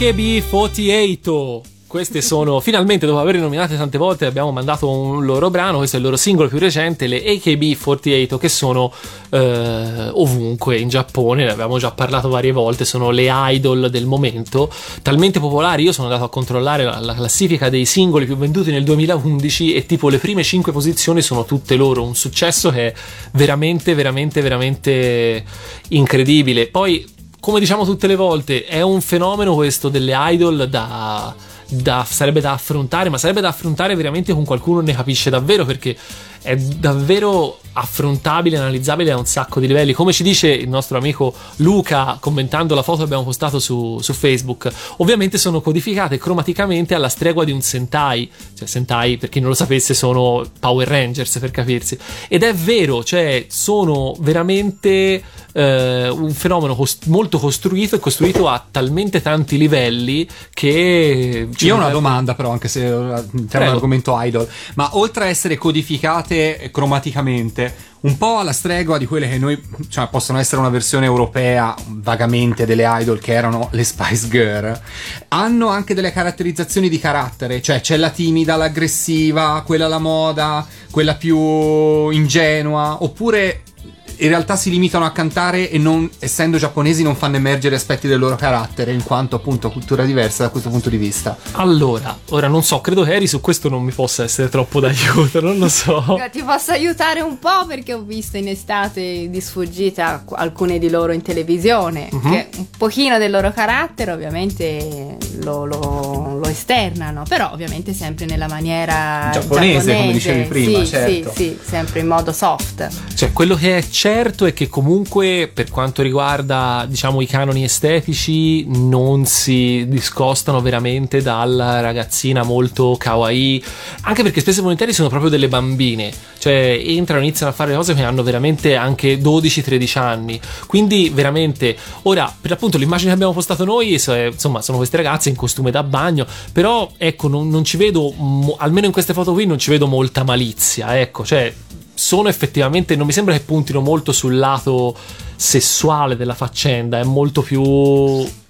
Speaker 1: AKB48. Queste sono finalmente, dopo averle nominate tante volte, abbiamo mandato un loro brano. Questo è il loro singolo più recente, le AKB48, che sono eh, ovunque in Giappone. Ne abbiamo già parlato varie volte. Sono le idol del momento, talmente popolari. Io sono andato a controllare la, la classifica dei singoli più venduti nel 2011 e tipo le prime 5 posizioni sono tutte loro. Un successo che è veramente, veramente, veramente incredibile. Poi come diciamo tutte le volte, è un fenomeno questo delle idol da, da- sarebbe da affrontare, ma sarebbe da affrontare veramente con qualcuno che ne capisce davvero perché è davvero affrontabile, analizzabile a un sacco di livelli. Come ci dice il nostro amico Luca commentando la foto che abbiamo postato su, su Facebook, ovviamente sono codificate cromaticamente alla stregua di un Sentai, cioè Sentai per chi non lo sapesse sono Power Rangers per capirsi. Ed è vero, cioè sono veramente eh, un fenomeno cos- molto costruito e costruito a talmente tanti livelli che... ci
Speaker 2: Io ho una domanda, però, anche se eh,
Speaker 1: Prego.
Speaker 2: è un argomento idol. Ma oltre a essere codificate cromaticamente, un po' alla stregua di quelle che noi, cioè, possono essere una versione europea vagamente delle idol che erano le Spice Girl, hanno anche delle caratterizzazioni di carattere, cioè c'è la timida, l'aggressiva, quella alla moda, quella più ingenua, oppure in realtà si limitano a cantare e non, essendo giapponesi non fanno emergere aspetti del loro carattere, in quanto appunto cultura diversa da questo punto di vista.
Speaker 1: Allora, ora non so, credo che Eri su questo non mi possa essere troppo d'aiuto, non lo so.
Speaker 3: Ti posso aiutare un po' perché ho visto in estate di sfuggita alcune di loro in televisione,
Speaker 2: Mhm.
Speaker 3: che un pochino del loro carattere ovviamente lo, lo- lo esternano, però ovviamente sempre nella maniera
Speaker 2: Giapponese, come dicevi prima,
Speaker 3: sì,
Speaker 2: certo.
Speaker 3: sì, sì, sempre in modo soft.
Speaker 1: Cioè, quello che è certo è che comunque per quanto riguarda, diciamo, i canoni estetici non si discostano veramente dalla ragazzina molto kawaii, anche perché spesso e volentieri sono proprio delle bambine, cioè entrano, iniziano a fare cose che hanno veramente anche 12-13 anni. Quindi veramente ora, per appunto l'immagine che abbiamo postato noi, è- insomma, sono queste ragazze in costume da bagno, però ecco, non, non ci vedo mo- almeno in queste foto qui non ci vedo molta malizia, ecco, cioè sono effettivamente non mi sembra che puntino molto sul lato sessuale della faccenda è molto più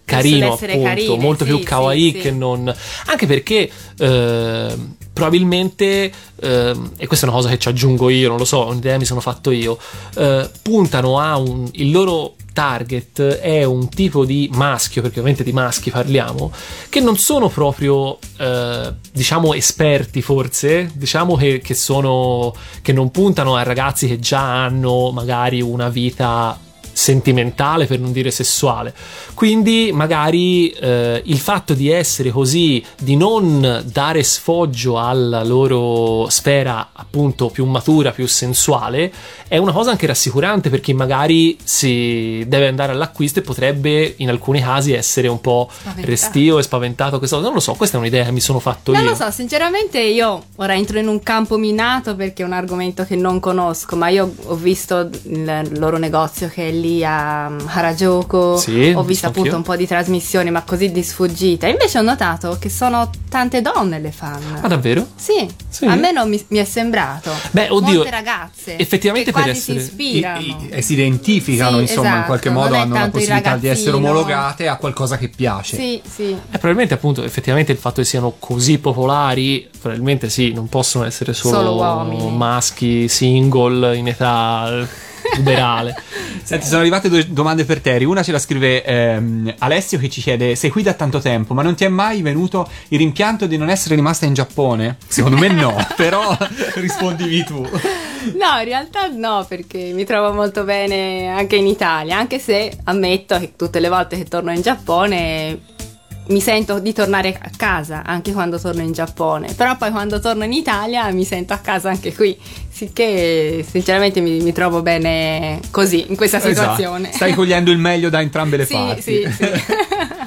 Speaker 1: carino appunto
Speaker 3: carine,
Speaker 1: molto
Speaker 3: sì,
Speaker 1: più kawaii
Speaker 3: sì.
Speaker 1: che non anche perché eh, probabilmente eh, e questa è una cosa che ci aggiungo io non lo so un'idea mi sono fatto io eh, puntano a un il loro target è un tipo di maschio perché ovviamente di maschi parliamo che non sono proprio eh, diciamo esperti forse diciamo che, che sono che non puntano a ragazzi che già hanno magari una vita sentimentale per non dire sessuale. Quindi magari eh, il fatto di essere così di non dare sfoggio alla loro sfera appunto più matura più sensuale è una cosa anche rassicurante per chi magari si deve andare all'acquisto e potrebbe in alcuni casi essere un po'
Speaker 3: Spaventato.
Speaker 1: restio e spaventato. Questo non lo so questa è un'idea che mi sono fatto
Speaker 3: Non
Speaker 1: io.
Speaker 3: lo so, sinceramente io ora entro in un campo minato perché è un argomento che non conosco, ma io ho visto il loro negozio che è lì a um, Harajuku,
Speaker 1: Sì,
Speaker 3: ho visto appunto un po' di trasmissioni, ma così di sfuggita. Invece ho notato che sono tante donne le fan.
Speaker 1: ah davvero?
Speaker 3: Sì,
Speaker 1: Sì?
Speaker 3: almeno mi, mi è sembrato.
Speaker 1: Beh, oddio,
Speaker 3: Molte ragazze
Speaker 1: effettivamente per essere-
Speaker 3: si ispirano.
Speaker 2: I- i- e si identificano,
Speaker 3: Sì,
Speaker 2: insomma, in
Speaker 3: esatto,
Speaker 2: qualche
Speaker 3: non
Speaker 2: modo hanno la possibilità di essere omologate a qualcosa che piace.
Speaker 3: Sì, sì.
Speaker 1: Eh, probabilmente appunto effettivamente il fatto che siano così popolari probabilmente sì non possono essere solo,
Speaker 3: Solo
Speaker 1: maschi single in età puberale
Speaker 2: Senti, sono arrivate due domande per Terry. Una ce la scrive ehm, Alessio che ci chiede: Sei qui da tanto tempo, ma non ti è mai venuto il rimpianto di non essere rimasta in Giappone? Secondo me no, però rispondivi tu.
Speaker 3: No, in realtà no, perché mi trovo molto bene anche in Italia, anche se ammetto che tutte le volte che torno in Giappone mi sento di tornare a casa anche quando torno in Giappone, però poi quando torno in Italia mi sento a casa anche qui, sicché sinceramente mi, mi trovo bene così, in questa situazione.
Speaker 2: Esatto. Stai cogliendo il meglio da entrambe le
Speaker 3: sì,
Speaker 2: parti.
Speaker 3: sì, sì.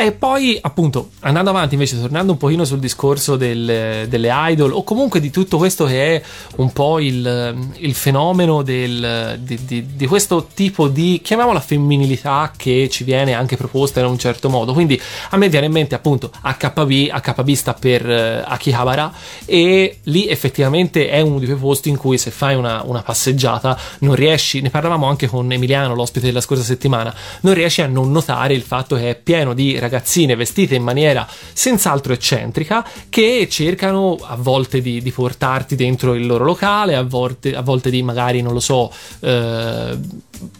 Speaker 1: E poi, appunto, andando avanti invece, tornando un pochino sul discorso del- delle idol, o comunque di tutto questo che è un po' il, il fenomeno del- di, di- di questo tipo di, chiamiamola femminilità, che ci viene anche proposta in un certo modo. Quindi a me viene in mente appunto HB, HB sta per eh, Akihabara, e lì effettivamente è uno di quei posti in cui se fai una, una passeggiata non riesci, ne parlavamo anche con Emiliano, l'ospite della scorsa settimana, non riesci a non notare il fatto che è pieno di ragazzine vestite in maniera senz'altro eccentrica che cercano a volte di, di portarti dentro il loro locale, a volte, a volte di magari, non lo so, eh,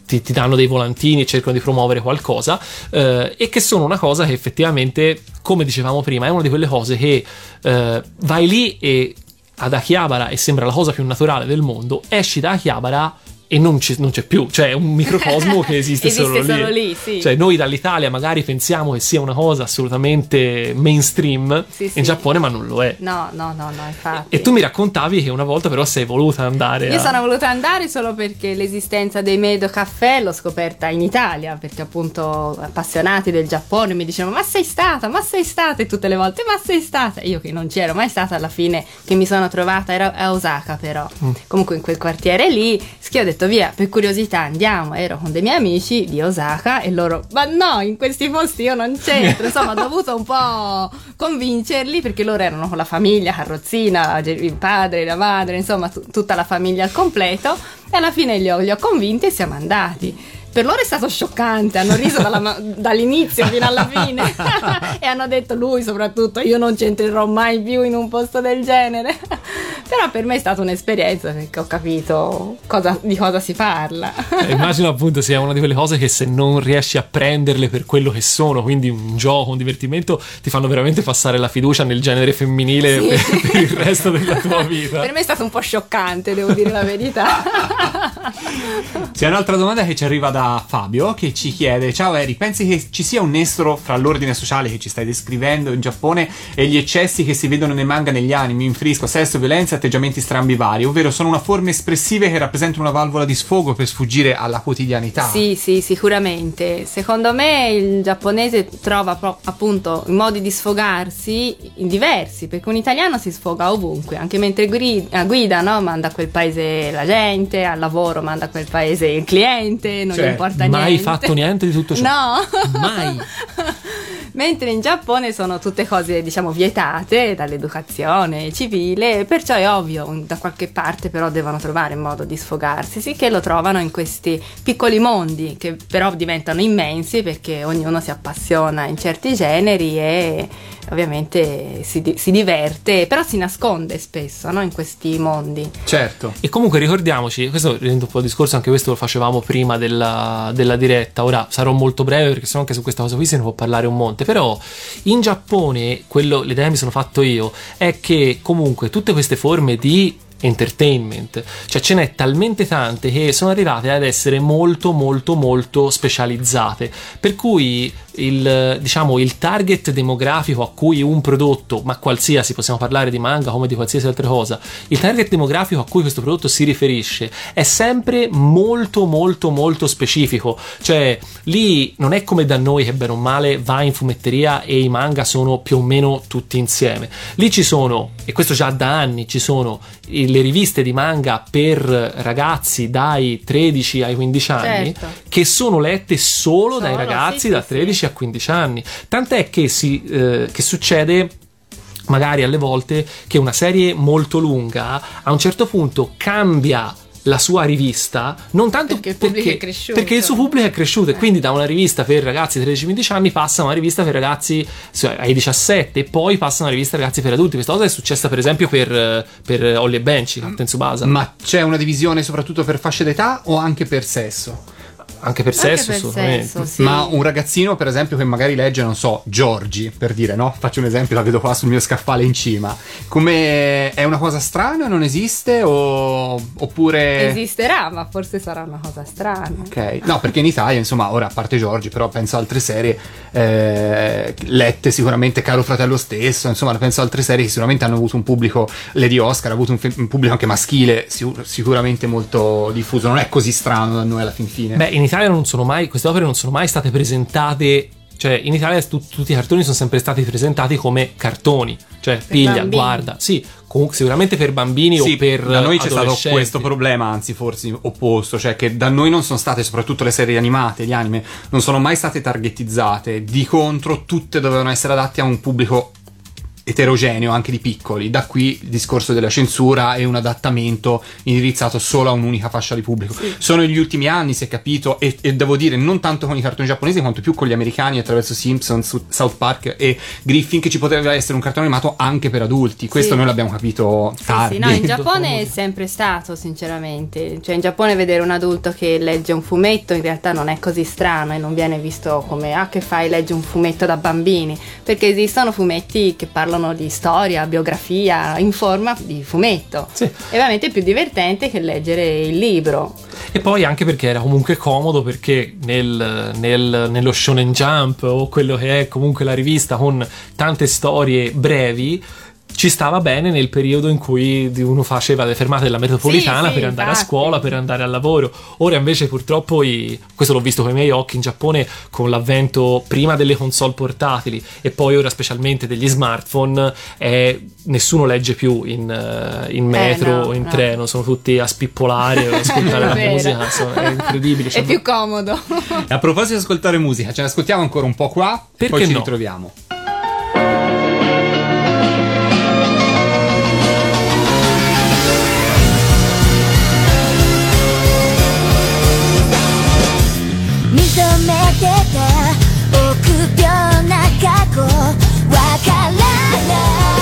Speaker 1: ti, ti, danno dei volantini cercano di promuovere qualcosa eh, e che sono una cosa che effettivamente, come dicevamo prima, è una di quelle cose che eh, vai lì e ad Akihabara e sembra la cosa più naturale del mondo, esci da Akihabara e non, non, c'è più, cioè è un microcosmo che esiste,
Speaker 3: esiste
Speaker 1: solo,
Speaker 3: solo
Speaker 1: lì.
Speaker 3: lì sì.
Speaker 1: Cioè noi dall'Italia magari pensiamo che sia una cosa assolutamente mainstream
Speaker 3: Sì, sì.
Speaker 1: in Giappone, ma non lo è.
Speaker 3: No, no, no, no, infatti.
Speaker 1: E tu mi raccontavi che una volta però sei voluta andare
Speaker 3: Io
Speaker 1: a...
Speaker 3: sono voluta andare solo perché l'esistenza dei Medo Caffè l'ho scoperta in Italia, perché appunto appassionati del Giappone mi dicevano ma sei stata, ma sei stata e tutte le volte ma sei stata. Io che non c'ero mai stata alla fine che mi sono trovata, era a Osaka però,
Speaker 1: Mm.
Speaker 3: comunque in quel quartiere lì, che ho detto via, per curiosità andiamo, ero con dei miei amici di Osaka e loro ma no, in questi posti io non c'entro, insomma ho dovuto un po' convincerli perché loro erano con la famiglia, carrozzina, il padre, la madre, insomma tu- tutta la famiglia al completo e alla fine li ho, li ho convinti e siamo andati. Per loro è stato scioccante, hanno riso dalla dall'inizio fino alla fine e hanno detto lui soprattutto io non c'entrerò mai più in un posto del genere. Però per me è stata un'esperienza perché ho capito cosa- di cosa si parla.
Speaker 1: Eh, Immagino appunto sia una di quelle cose che se non riesci a prenderle per quello che sono, quindi un gioco, un divertimento, ti fanno veramente passare la fiducia nel genere femminile
Speaker 3: Sì.
Speaker 1: per, per il resto della tua vita.
Speaker 3: Per me è stato un po' scioccante, devo dire la verità.
Speaker 2: C'è un'altra domanda che ci arriva da Fabio che ci chiede: Ciao Eri, pensi che ci sia un nestro fra l'ordine sociale che ci stai descrivendo in Giappone e gli eccessi che si vedono nei manga negli anime, infrisco, sesso, violenza atteggiamenti strambi vari? Ovvero sono una forme espressive che rappresentano una valvola di sfogo per sfuggire alla quotidianità?
Speaker 3: Sì, sì, sicuramente. Secondo me il giapponese trova pro- appunto i modi di sfogarsi in diversi, perché un italiano si sfoga ovunque, anche mentre gri- eh, guida, no? manda a quel paese la gente, al lavoro manda a quel paese il cliente, non
Speaker 2: Cioè,
Speaker 3: gli importa
Speaker 1: Mai
Speaker 3: niente.
Speaker 1: fatto niente di tutto ciò.
Speaker 3: No,
Speaker 1: Mai.
Speaker 3: Mentre in Giappone sono tutte cose, diciamo, vietate dall'educazione civile, perciò è ovvio, da qualche parte però devono trovare un modo di sfogarsi, sì che lo trovano in questi piccoli mondi che però diventano immensi perché ognuno si appassiona in certi generi e ovviamente si, di- si diverte, però si nasconde spesso no, in questi mondi.
Speaker 2: Certo.
Speaker 1: E comunque ricordiamoci, questo rendo un po' il discorso, anche questo lo facevamo prima della, della diretta, ora sarò molto breve perché sennò anche su questa cosa qui se ne può parlare un monte, però in Giappone, quello, l'idea mi sono fatto io, è che comunque tutte queste forme di entertainment, cioè ce n'è talmente tante che sono arrivate ad essere molto molto molto specializzate, per cui il, diciamo, il target demografico a cui un prodotto, ma qualsiasi, possiamo parlare di manga come di qualsiasi altra cosa, il target demografico a cui questo prodotto si riferisce è sempre molto molto molto specifico, cioè lì non è come da noi che bene o male vai in fumetteria e i manga sono più o meno tutti insieme, lì ci sono, e questo già da anni, ci sono le riviste di manga per ragazzi dai 13 ai 15 anni
Speaker 3: Certo.
Speaker 1: che sono lette solo, dai
Speaker 3: Solo,
Speaker 1: ragazzi
Speaker 3: sì,
Speaker 1: da
Speaker 3: sì,
Speaker 1: 13 a 15 anni. Tant'è che, si, eh, che succede magari alle volte che una serie molto lunga a un certo punto cambia la sua rivista non tanto
Speaker 3: Perché il pubblico è cresciuto.
Speaker 1: perché il suo pubblico è cresciuto e quindi da una rivista per ragazzi 13-15 anni passa a una rivista per ragazzi cioè, ai 17 e poi passa a una rivista per ragazzi per adulti questa cosa è successa per esempio per, eh, per Holly e Benchy Captain Tsubasa
Speaker 2: Ma c'è una divisione soprattutto per fasce d'età o anche per sesso?
Speaker 1: Anche per
Speaker 3: Anche
Speaker 1: sesso
Speaker 3: per
Speaker 1: assolutamente
Speaker 3: sesso, sì.
Speaker 2: Ma un ragazzino, per esempio, che magari legge, non so, Giorgi, per dire, no? Faccio un esempio, la vedo qua sul mio scaffale in cima. Come è una cosa strana? Non esiste? O... Oppure.
Speaker 3: Esisterà, ma forse sarà una cosa strana.
Speaker 2: Ok, no, perché in Italia, insomma, ora a parte Giorgi, però penso a altre serie eh, lette sicuramente Caro Fratello stesso, insomma, penso a altre serie che sicuramente hanno avuto un pubblico, Lady Oscar ha avuto un, fe- un pubblico anche maschile, sicur- sicuramente molto diffuso, non è così strano da noi alla fin fine.
Speaker 1: Beh, in Italia non sono mai, queste opere non sono mai state presentate. Cioè, in Italia tu- tutti i cartoni sono sempre stati presentati come cartoni. Cioè, piglia,
Speaker 3: bambini.
Speaker 1: guarda. Sì, comunque sicuramente per bambini
Speaker 2: Sì,
Speaker 1: o per.
Speaker 2: da noi c'è stato questo problema, anzi forse opposto, cioè che da noi non sono state, soprattutto le serie animate, gli anime, non sono mai state targetizzate, di contro tutte dovevano essere adatte a un pubblico eterogeneo anche di piccoli. Da qui il discorso della censura e un adattamento indirizzato solo a un'unica fascia di pubblico. Sono gli ultimi anni, si è capito, e, e devo dire non tanto con i cartoni giapponesi quanto più con gli americani attraverso Simpsons, South Park e Griffin che ci poteva essere un cartone animato anche per adulti. Questo
Speaker 3: Sì.
Speaker 2: noi l'abbiamo capito
Speaker 3: Sì,
Speaker 2: tardi.
Speaker 3: sì, no, in Giappone è sempre stato, sinceramente. Cioè, in Giappone vedere un adulto che legge un fumetto in realtà non è così strano e non viene visto come ah, che fai, leggi un fumetto da bambini. Perché esistono fumetti che parlano di storia, biografia, in forma di fumetto.
Speaker 1: Sì.
Speaker 3: È più divertente che leggere il libro.
Speaker 1: E poi anche perché era comunque comodo perché nel- nel- nello Shonen Jump o quello che è comunque la rivista con tante storie brevi ci stava bene nel periodo in cui uno faceva le fermate della metropolitana
Speaker 3: Sì, sì,
Speaker 1: per andare a
Speaker 3: infatti.
Speaker 1: scuola, per andare al lavoro. Ora invece purtroppo, i- questo l'ho visto con i miei occhi in Giappone con l'avvento prima delle console portatili e poi ora specialmente degli smartphone, eh, nessuno legge più in, eh, in metro
Speaker 3: no,
Speaker 1: o in
Speaker 3: no.
Speaker 1: treno, sono tutti a spippolare o a ascoltare la
Speaker 3: È vero.
Speaker 1: musica, insomma, è incredibile.
Speaker 3: È
Speaker 1: Cioè,
Speaker 3: più comodo.
Speaker 2: E a proposito di ascoltare musica, ce ne ascoltiamo ancora un po' qua,
Speaker 1: Perché
Speaker 2: poi ci
Speaker 1: no?
Speaker 2: ritroviamo.
Speaker 5: 認めてた臆病な過去わからない。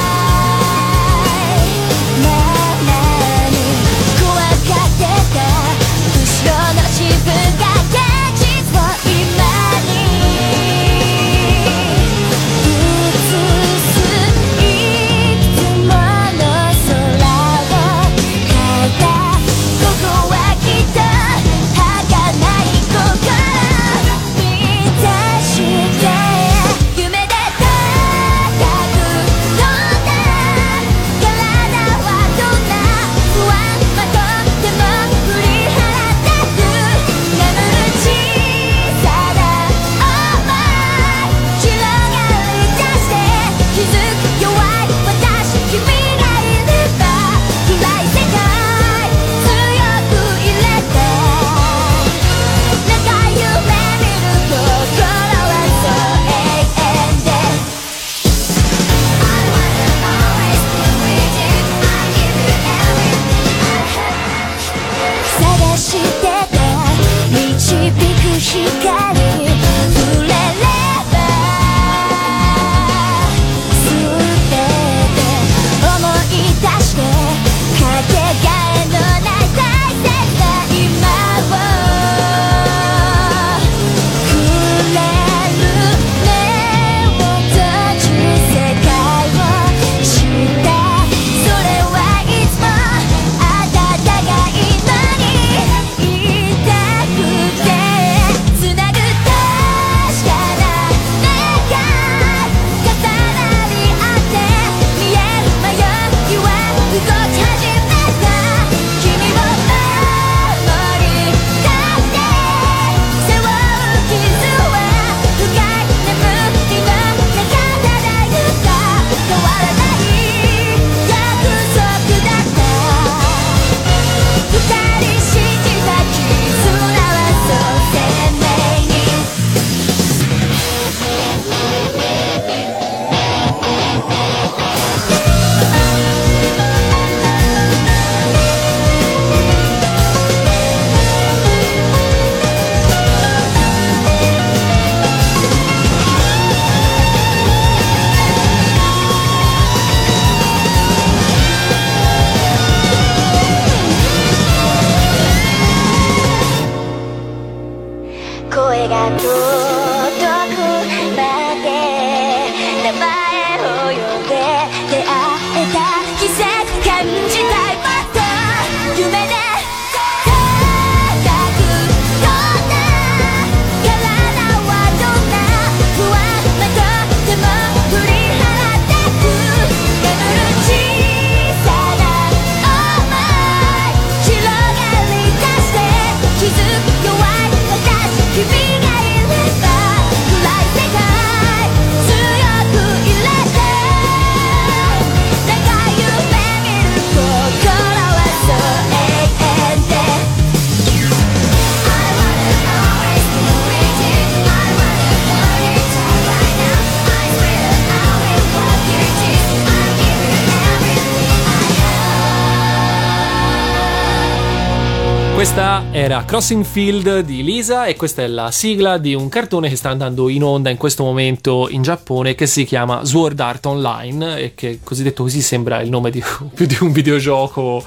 Speaker 1: Era Crossing Field di Lisa e questa è la sigla di un cartone che sta andando in onda in questo momento in Giappone che si chiama Sword Art Online e che cosiddetto così sembra il nome di più di un videogioco,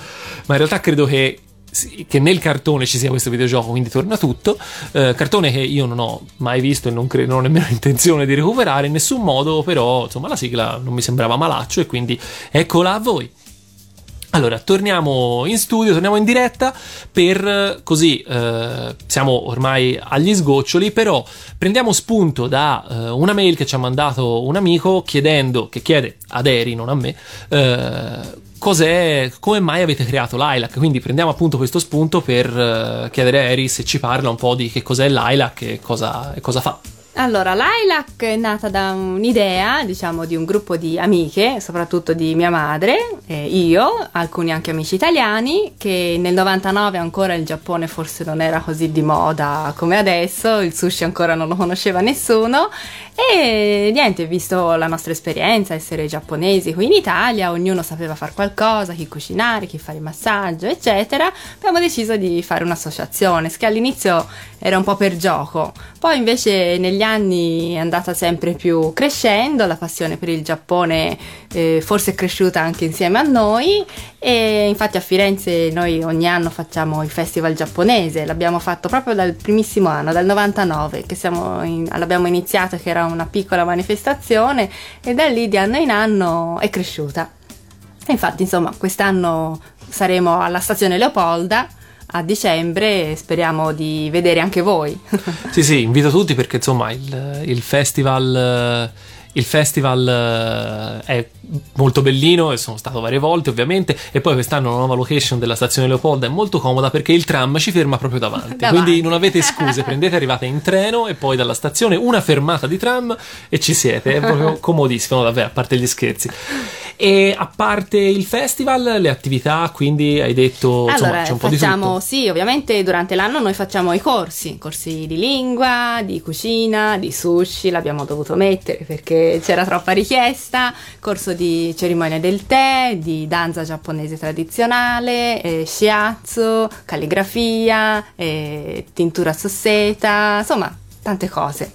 Speaker 1: ma in realtà credo che che nel cartone ci sia questo videogioco, quindi torna tutto. Eh, cartone che io non ho mai visto e non, cre- non ho nemmeno intenzione di recuperare in nessun modo, però insomma la sigla non mi sembrava malaccio e quindi eccola a voi. Allora, torniamo in studio, torniamo in diretta per eh, così eh, siamo ormai agli sgoccioli, però prendiamo spunto da eh, una mail che ci ha mandato un amico chiedendo, che chiede ad Eri, non a me, eh, cos'è, come mai avete creato Lilac? Quindi prendiamo appunto questo spunto per eh, chiedere a Eri se ci parla un po' di che cos'è Lilac e cosa, e cosa fa.
Speaker 3: Allora, Lilac è nata da un'idea, diciamo, di un gruppo di amiche, soprattutto di mia madre, eh, io, alcuni anche amici italiani, che nel 99 ancora il Giappone forse non era così di moda come adesso, il sushi ancora non lo conosceva nessuno e niente, visto la nostra esperienza, essere giapponesi qui in Italia, ognuno sapeva fare qualcosa, chi cucinare, chi fare il massaggio, eccetera, abbiamo deciso di fare un'associazione, che all'inizio era un po' per gioco, poi invece negli anni è andata sempre più crescendo, la passione per il Giappone eh, forse è cresciuta anche insieme a noi e infatti a Firenze noi ogni anno facciamo il festival giapponese, l'abbiamo fatto proprio dal primissimo anno, dal 99 che in, l'abbiamo iniziato che era una piccola manifestazione e da lì di anno in anno è cresciuta. E infatti insomma quest'anno saremo alla stazione Leopolda a dicembre speriamo di vedere anche voi.
Speaker 1: sì, sì, invito tutti perché insomma il, il festival il festival eh, è molto bellino e sono stato varie volte ovviamente e poi quest'anno la nuova location della stazione Leopolda è molto comoda perché il tram ci ferma proprio davanti, davanti. quindi non avete scuse prendete arrivate in treno e poi dalla stazione una fermata di tram e ci siete è proprio comodissimo davvero a parte gli scherzi e a parte il festival, le attività, quindi hai detto
Speaker 3: allora,
Speaker 1: insomma, c'è un po'
Speaker 3: facciamo,
Speaker 1: di tutto.
Speaker 3: Sì, ovviamente durante l'anno noi facciamo i corsi, corsi di lingua, di cucina, di sushi, l'abbiamo dovuto mettere perché c'era troppa richiesta, corso di cerimonia del tè, di danza giapponese tradizionale, eh, shiatsu, calligrafia, eh, tintura sosseta, insomma tante cose.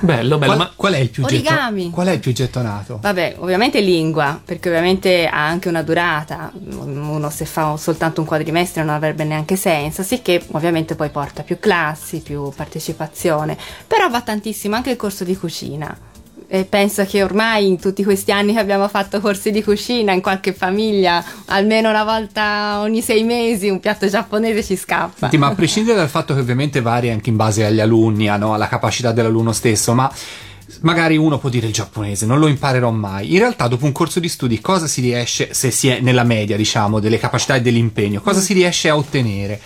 Speaker 1: Bello, bello.
Speaker 2: Qual,
Speaker 1: ma
Speaker 2: qual, è il più
Speaker 3: Origami.
Speaker 2: Getto, qual è il più gettonato?
Speaker 3: Vabbè, ovviamente lingua, perché ovviamente ha anche una durata. Uno se fa soltanto un quadrimestre non avrebbe neanche senso, sicché ovviamente poi porta più classi, più partecipazione. Però va tantissimo anche il corso di cucina e penso che ormai in tutti questi anni che abbiamo fatto corsi di cucina in qualche famiglia almeno una volta ogni sei mesi un piatto giapponese ci scappa
Speaker 2: Senti, ma a prescindere dal fatto che ovviamente varia anche in base agli alunni no? alla capacità dell'alunno stesso ma magari uno può dire il giapponese, non lo imparerò mai. In realtà, dopo un corso di studi, cosa si riesce, se si è nella media, diciamo, delle capacità e dell'impegno, cosa si riesce a ottenere?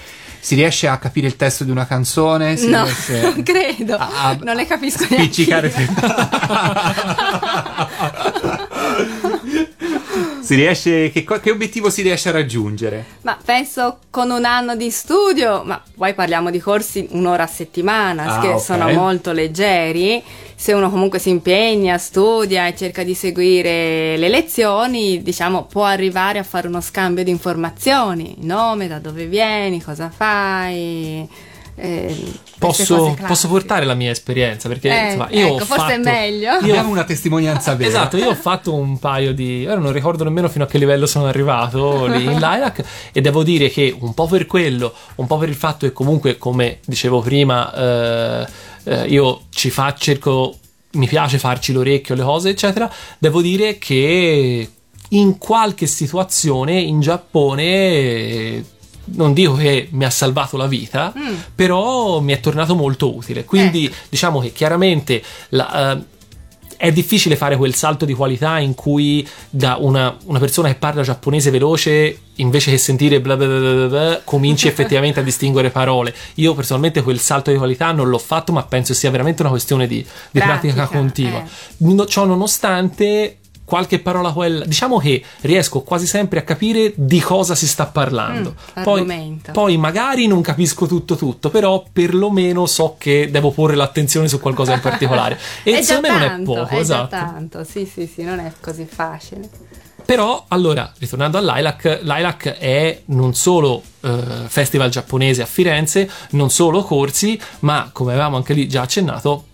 Speaker 2: Si riesce a capire il testo di una canzone? Si
Speaker 3: no, non credo,
Speaker 2: a, a
Speaker 3: non ne capisco
Speaker 2: spiccicare si riesce che, che, obiettivo si riesce a raggiungere?
Speaker 3: Ma penso con un anno di studio, ma poi parliamo di corsi un'ora a settimana,
Speaker 2: Ah,
Speaker 3: che
Speaker 2: ok.
Speaker 3: sono molto leggeri. Se uno comunque si impegna, studia e cerca di seguire le lezioni, diciamo, può arrivare a fare uno scambio di informazioni, nome, da dove vieni, cosa fai. Eh,
Speaker 1: posso, posso portare la mia esperienza perché
Speaker 3: Eh,
Speaker 1: insomma, io ho
Speaker 3: ecco, forse è
Speaker 1: fatto-
Speaker 3: meglio.
Speaker 1: io-
Speaker 2: Abbiamo una testimonianza vera.
Speaker 1: Esatto, io ho fatto un paio di. Ora non ricordo nemmeno fino a che livello sono arrivato lì in Lilac. E devo dire che un po' per quello, un po' per il fatto che comunque, come dicevo prima, eh, eh, io ci fa, cerco. Mi piace farci l'orecchio, le cose, eccetera. Devo dire che in qualche situazione in Giappone. Non dico che mi ha salvato la vita,
Speaker 3: Mm.
Speaker 1: però mi è tornato molto utile. Quindi diciamo che chiaramente la, eh, è difficile fare quel salto di qualità in cui da una, una persona che parla giapponese veloce invece che sentire bla bla bla bla bla, cominci effettivamente a distinguere parole. Io personalmente quel salto di qualità non l'ho fatto, ma penso sia veramente una questione di, di pratica,
Speaker 3: Pratica,
Speaker 1: continua.
Speaker 3: eh.
Speaker 1: No- ciò nonostante qualche parola quella. Diciamo che riesco quasi sempre a capire di cosa si sta parlando.
Speaker 3: Mm,
Speaker 1: poi, poi magari non capisco tutto tutto però perlomeno so che devo porre l'attenzione su qualcosa in particolare. E secondo me non è poco
Speaker 3: è
Speaker 1: esatto.
Speaker 3: tanto, sì, sì, sì, non è così facile.
Speaker 1: Però, allora, ritornando a Lilac, Lilac è non solo eh, festival giapponese a Firenze, non solo corsi, ma come avevamo anche lì già accennato,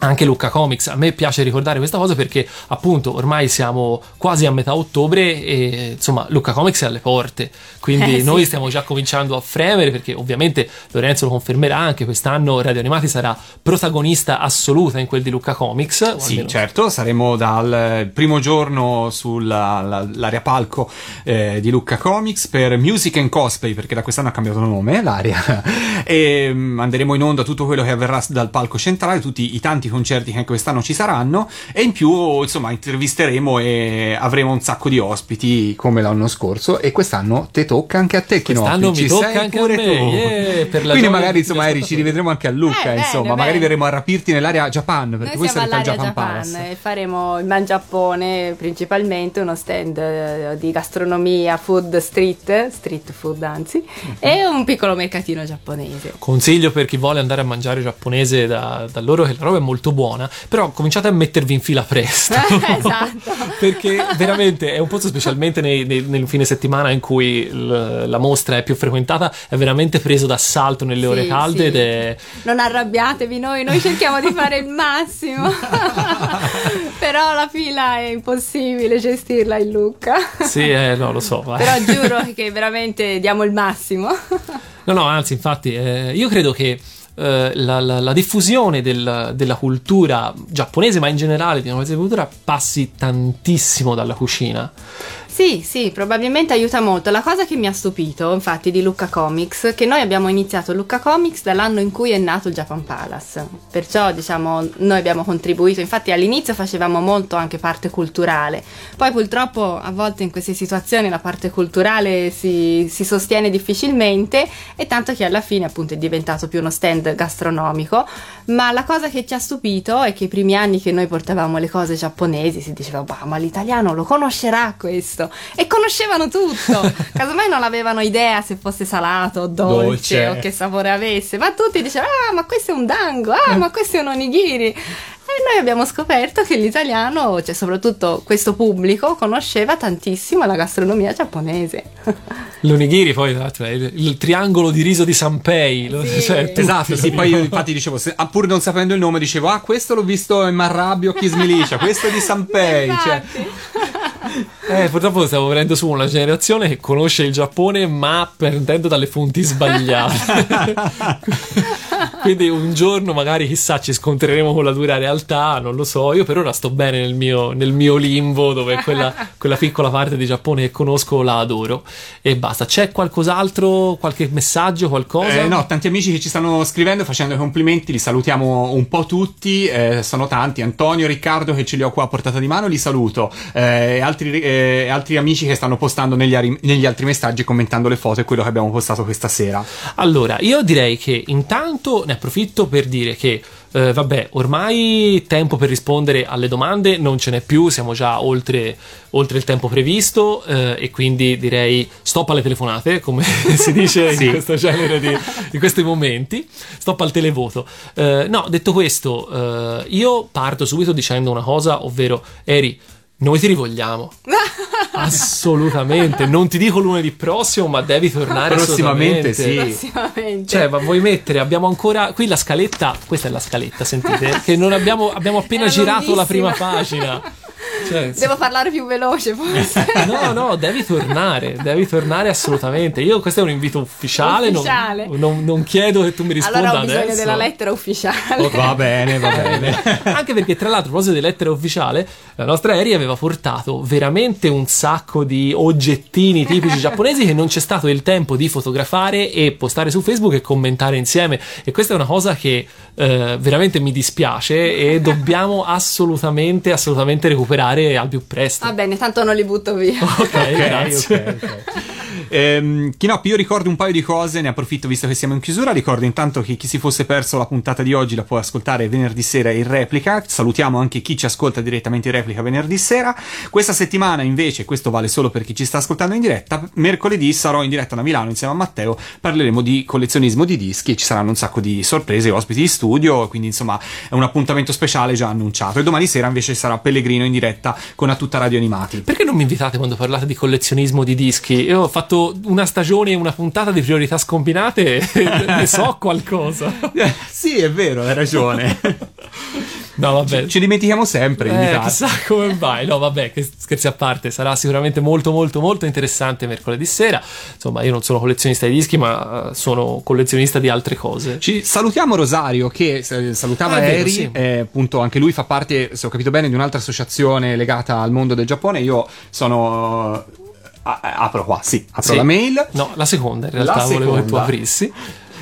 Speaker 1: anche Lucca Comics. A me piace ricordare questa cosa perché appunto ormai siamo quasi a metà ottobre e insomma Lucca Comics è alle porte, quindi
Speaker 3: Eh, sì.
Speaker 1: noi stiamo già cominciando a fremere perché ovviamente Lorenzo lo confermerà anche quest'anno Radio Animati sarà protagonista assoluta in quel di Lucca Comics.
Speaker 2: Sì,
Speaker 1: almeno-
Speaker 2: certo, saremo dal primo giorno sull'area palco eh, di Lucca Comics per Music and Cosplay, perché da quest'anno ha cambiato nome, l'area, e mm, andremo in onda tutto quello che avverrà dal palco centrale, tutti i tanti concerti che anche quest'anno ci saranno, e in più, insomma, intervisteremo e avremo un sacco di ospiti come l'anno scorso, e quest'anno te tocca anche a te, Chinopi,
Speaker 1: Quest'anno mi
Speaker 2: ci
Speaker 1: tocca
Speaker 2: sei
Speaker 1: anche a me,
Speaker 2: tu.
Speaker 1: yeah, per la
Speaker 2: Quindi magari, insomma, Eri, ci rivedremo anche a Lucca,
Speaker 3: Eh, bene,
Speaker 2: insomma, magari
Speaker 3: bene.
Speaker 2: verremo a rapirti nell'area Japan, perché
Speaker 3: Noi
Speaker 2: al
Speaker 3: all'area
Speaker 2: Japan,
Speaker 3: Japan
Speaker 2: Palace.
Speaker 3: e faremo il Mangiappone principalmente, uno stand eh, di gastronomia, food street, street food anzi,
Speaker 2: Mhm.
Speaker 3: e un piccolo mercatino giapponese.
Speaker 1: Consiglio per chi vuole andare a mangiare giapponese da, da loro che la roba è molto buona, però cominciate a mettervi in fila presto.
Speaker 3: esatto.
Speaker 1: Perché veramente è un posto, specialmente nei- nei- nel fine settimana in cui il- la mostra è più frequentata, è veramente preso d'assalto nelle ore
Speaker 3: Sì,
Speaker 1: calde
Speaker 3: sì.
Speaker 1: ed è...
Speaker 3: Non arrabbiatevi noi, noi cerchiamo di fare il massimo. Però la fila è impossibile gestirla in Lucca.
Speaker 1: Sì, eh, no, lo so. vai.
Speaker 3: Però giuro che veramente diamo il massimo.
Speaker 1: No, no, anzi, infatti, eh, io credo che eh, la, la- la diffusione del- della cultura giapponese, ma in generale di una cultura, passi tantissimo dalla cucina.
Speaker 3: Sì, sì, probabilmente aiuta molto. La cosa che mi ha stupito, infatti, di Lucca Comics, che noi abbiamo iniziato Lucca Comics dall'anno in cui è nato il Japan Palace. Perciò, diciamo, noi abbiamo contribuito. Infatti, all'inizio facevamo molto anche parte culturale. Poi, purtroppo, a volte in queste situazioni la parte culturale si, si sostiene difficilmente e tanto che alla fine, appunto, è diventato più uno stand gastronomico. Ma la cosa che ci ha stupito è che i primi anni che noi portavamo le cose giapponesi si diceva, bah, ma l'italiano lo conoscerà questo. E conoscevano tutto. Casomai non avevano idea se fosse salato o dolce,
Speaker 2: Dolce.
Speaker 3: o che sapore avesse, ma tutti dicevano, ah, ma questo è un dango, ah, ma questo è un onigiri. E noi abbiamo scoperto che l'italiano, cioè soprattutto questo pubblico, conosceva tantissimo la gastronomia giapponese.
Speaker 1: L'onigiri poi, il, triangolo di riso di Sanpei.
Speaker 3: Sì.
Speaker 1: cioè,
Speaker 2: Esatto, sì, poi io infatti dicevo, se- ah, pur non sapendo il nome, dicevo, ah, questo l'ho visto in Marrabbio, Kiss Milicia, questo è di Sanpei, cioè,
Speaker 3: Infatti.
Speaker 1: Eh, purtroppo stiamo venendo su una generazione che conosce il Giappone, ma prendendo dalle fonti sbagliate. Quindi un giorno, magari, chissà, ci scontreremo con la dura realtà. Non lo so. Io per ora sto bene nel mio, nel mio limbo, dove quella, quella piccola parte di Giappone che conosco la adoro. E basta. C'è qualcos'altro? Qualche messaggio? Qualcosa?
Speaker 2: Eh, no, tanti amici che ci stanno scrivendo, facendo i complimenti, li salutiamo un po' tutti, eh, sono tanti, Antonio, Riccardo che ce li ho qua a portata di mano, li saluto, eh, e altri, eh, altri amici che stanno postando negli, ari- negli altri messaggi commentando le foto e quello che abbiamo postato questa sera.
Speaker 1: Allora, io direi che intanto ne approfitto per dire che, eh, vabbè, ormai tempo per rispondere alle domande non ce n'è più, siamo già oltre, oltre il tempo previsto eh, e quindi direi stop alle telefonate, come si dice
Speaker 2: Sì.
Speaker 1: in questo genere di in questi momenti, stop al televoto. Eh, no, detto questo, eh, io parto subito dicendo una cosa, ovvero, Eri, noi ti rivogliamo. Assolutamente, non ti dico lunedì prossimo, ma devi tornare
Speaker 2: Prossimamente, sì.
Speaker 3: Prossimamente.
Speaker 1: Cioè, ma vuoi mettere? Abbiamo ancora qui la scaletta. Questa è la scaletta, sentite? Che non abbiamo, abbiamo appena
Speaker 3: Era
Speaker 1: girato la prima
Speaker 3: lunghissima.
Speaker 1: pagina. Cioè,
Speaker 3: Devo parlare più veloce forse.
Speaker 1: No, no, devi tornare, devi tornare assolutamente. Io questo è un invito ufficiale, non-
Speaker 3: Ufficiale.
Speaker 1: Non, non chiedo che tu mi risponda
Speaker 3: allora ho bisogno
Speaker 1: adesso.
Speaker 3: della lettera ufficiale.
Speaker 1: Ok.
Speaker 2: Va bene, va bene.
Speaker 1: Anche perché, tra l'altro, a proposito di lettere ufficiale, la nostra Eri aveva portato veramente un sacco di oggettini tipici giapponesi che non c'è stato il tempo di fotografare e postare su Facebook e commentare insieme. E questa è una cosa che eh, veramente mi dispiace e dobbiamo assolutamente, assolutamente recuperare al più presto.
Speaker 3: Va bene, tanto non li butto via.
Speaker 1: Ok,
Speaker 2: Ok,
Speaker 1: grazie.
Speaker 2: ok, ok. Ehm, Chinoppi, io ricordo un paio di cose, ne approfitto visto che siamo in chiusura. Ricordo intanto che chi si fosse perso la puntata di oggi la può ascoltare venerdì sera in replica. Salutiamo anche chi ci ascolta direttamente in replica replica venerdì sera. Questa settimana invece, questo vale solo per chi ci sta ascoltando in diretta, mercoledì sarò in diretta da Milano insieme a Matteo, parleremo di collezionismo di dischi, ci saranno un sacco di sorprese, ospiti di studio, quindi insomma è un appuntamento speciale già annunciato. E domani sera invece sarà Pellegrino in diretta con A Tutta Radio Animati.
Speaker 1: Perché non mi invitate quando parlate di collezionismo di dischi? Io ho fatto una stagione e una puntata di priorità scombinate e ne so qualcosa.
Speaker 2: Sì, è vero, hai ragione.
Speaker 1: No, vabbè.
Speaker 2: Ci dimentichiamo sempre.
Speaker 1: Eh, chissà come vai. No, vabbè, che scherzi a parte, sarà sicuramente molto, molto, molto interessante mercoledì sera. Insomma, io non sono collezionista di dischi, ma eh, sono collezionista di altre cose.
Speaker 2: Ci salutiamo Rosario che eh, salutava
Speaker 1: Ah,
Speaker 2: Eri,
Speaker 1: sì.
Speaker 2: eh, appunto anche lui fa parte, se ho capito bene, di un'altra associazione legata al mondo del Giappone. Io sono... eh, apro qua, sì, apro
Speaker 1: Sì.
Speaker 2: la mail.
Speaker 1: No, la seconda in realtà
Speaker 2: La
Speaker 1: volevo che tu
Speaker 2: seconda.
Speaker 1: aprissi.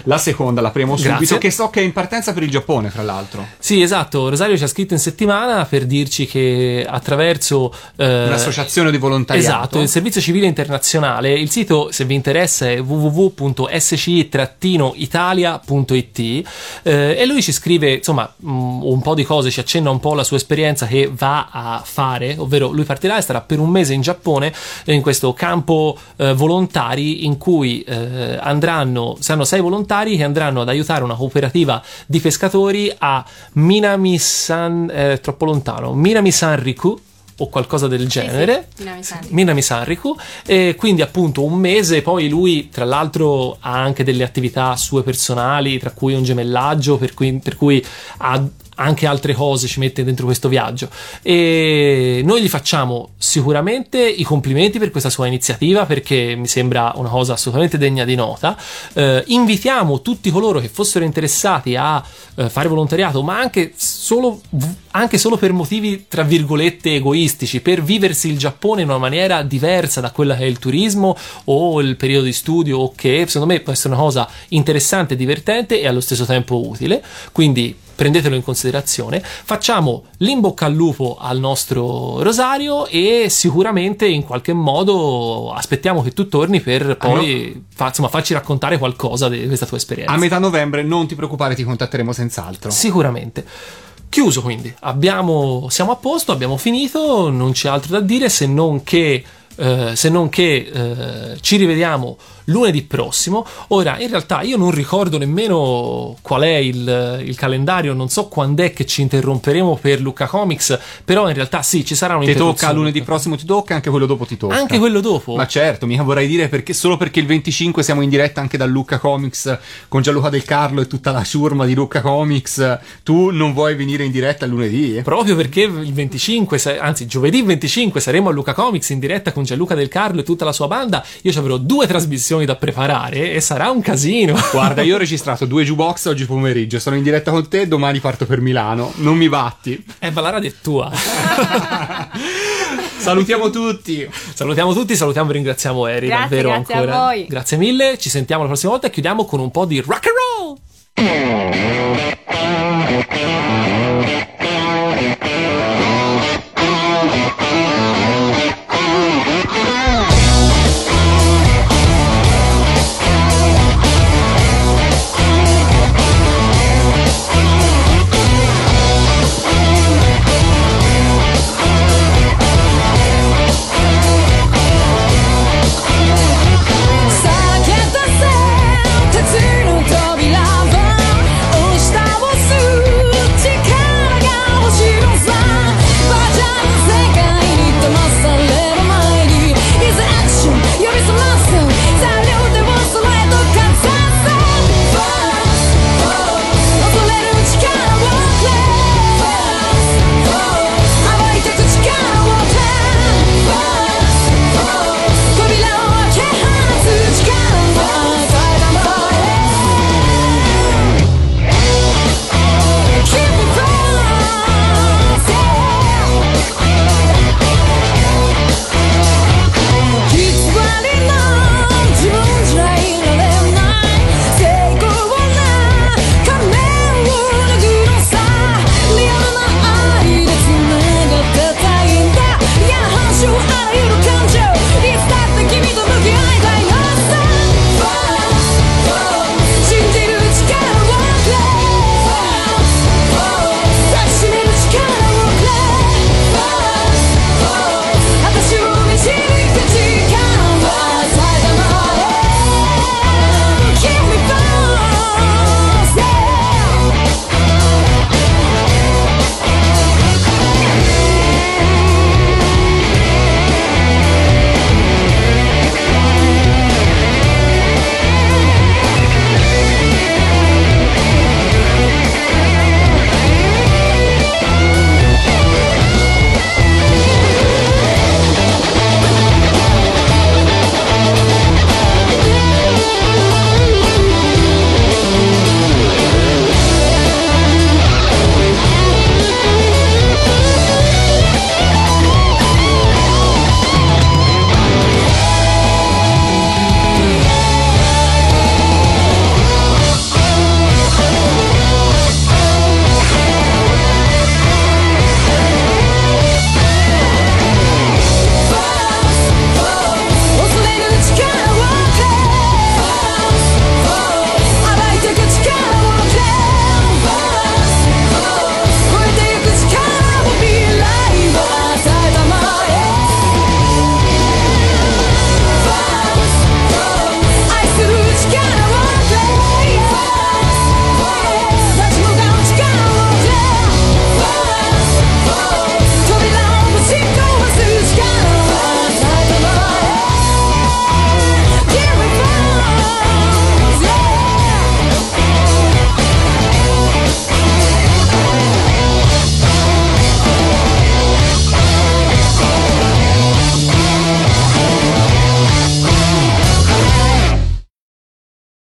Speaker 2: La seconda la premo subito,
Speaker 1: Grazie.
Speaker 2: che so che è in partenza per il Giappone, fra l'altro.
Speaker 1: Sì, esatto. Rosario ci ha scritto in settimana per dirci che attraverso eh,
Speaker 2: Un'associazione di volontariato.
Speaker 1: Esatto, il servizio civile internazionale. Il sito, se vi interessa, è www.sci-italia.it eh, e lui ci scrive, insomma, mh, un po' di cose, ci accenna un po' la sua esperienza che va a fare, ovvero lui partirà e starà per un mese in Giappone eh, in questo campo eh, volontari in cui eh, andranno, saranno sei volontari che andranno ad aiutare una cooperativa di pescatori a Minami-san, eh, troppo lontano, Minami-san-riku o qualcosa del genere.
Speaker 3: sì, Minami-san.
Speaker 1: Minami Sanriku e quindi appunto un mese poi lui tra l'altro ha anche delle attività sue personali tra cui un gemellaggio per cui, per cui ha anche altre cose ci mette dentro questo viaggio. E noi gli facciamo sicuramente i complimenti per questa sua iniziativa perché mi sembra una cosa assolutamente degna di nota. Eh, invitiamo tutti coloro che fossero interessati a eh, fare volontariato ma anche solo, anche solo per motivi tra virgolette egoistici per viversi il Giappone in una maniera diversa da quella che è il turismo o il periodo di studio che secondo me può essere una cosa interessante, divertente e allo stesso tempo utile. Quindi prendetelo in considerazione. Facciamo l'in bocca al lupo al nostro Rosario e sicuramente in qualche modo aspettiamo che tu torni per poi fa- insomma, farci raccontare qualcosa di questa tua esperienza.
Speaker 2: A metà novembre, non ti preoccupare, ti contatteremo senz'altro.
Speaker 1: Sicuramente. Chiuso quindi, abbiamo, siamo a posto, abbiamo finito, non c'è altro da dire se non che, eh, se non che eh, ci rivediamo lunedì prossimo. Ora, in realtà io non ricordo nemmeno qual è il, il calendario, non so quando è che ci interromperemo per Lucca Comics, però in realtà sì, ci sarà
Speaker 2: Ti
Speaker 1: un'interruzione.
Speaker 2: tocca lunedì prossimo, ti tocca, anche quello dopo ti tocca.
Speaker 1: Anche quello dopo?
Speaker 2: Ma certo, mica vorrei dire perché solo perché il 25 siamo in diretta anche da Lucca Comics con Gianluca Del Carlo e tutta la ciurma di Lucca Comics, tu non vuoi venire in diretta lunedì?
Speaker 1: Proprio perché il 25, sa- anzi giovedì 25 saremo a Luca Comics in diretta con Gianluca Del Carlo e tutta la sua banda. Io ci avrò due trasmissioni da preparare e sarà un casino.
Speaker 2: Guarda, io ho registrato due jukebox oggi pomeriggio, sono in diretta con te, domani parto per Milano, non mi batti.
Speaker 1: Eh, ma la radio è tua.
Speaker 2: Salutiamo tutti.
Speaker 1: salutiamo tutti, salutiamo e ringraziamo Eri
Speaker 3: Grazie,
Speaker 1: davvero
Speaker 3: grazie a
Speaker 1: ancora.
Speaker 3: voi.
Speaker 1: Grazie mille, ci sentiamo la prossima volta e chiudiamo con un po' di rock and roll.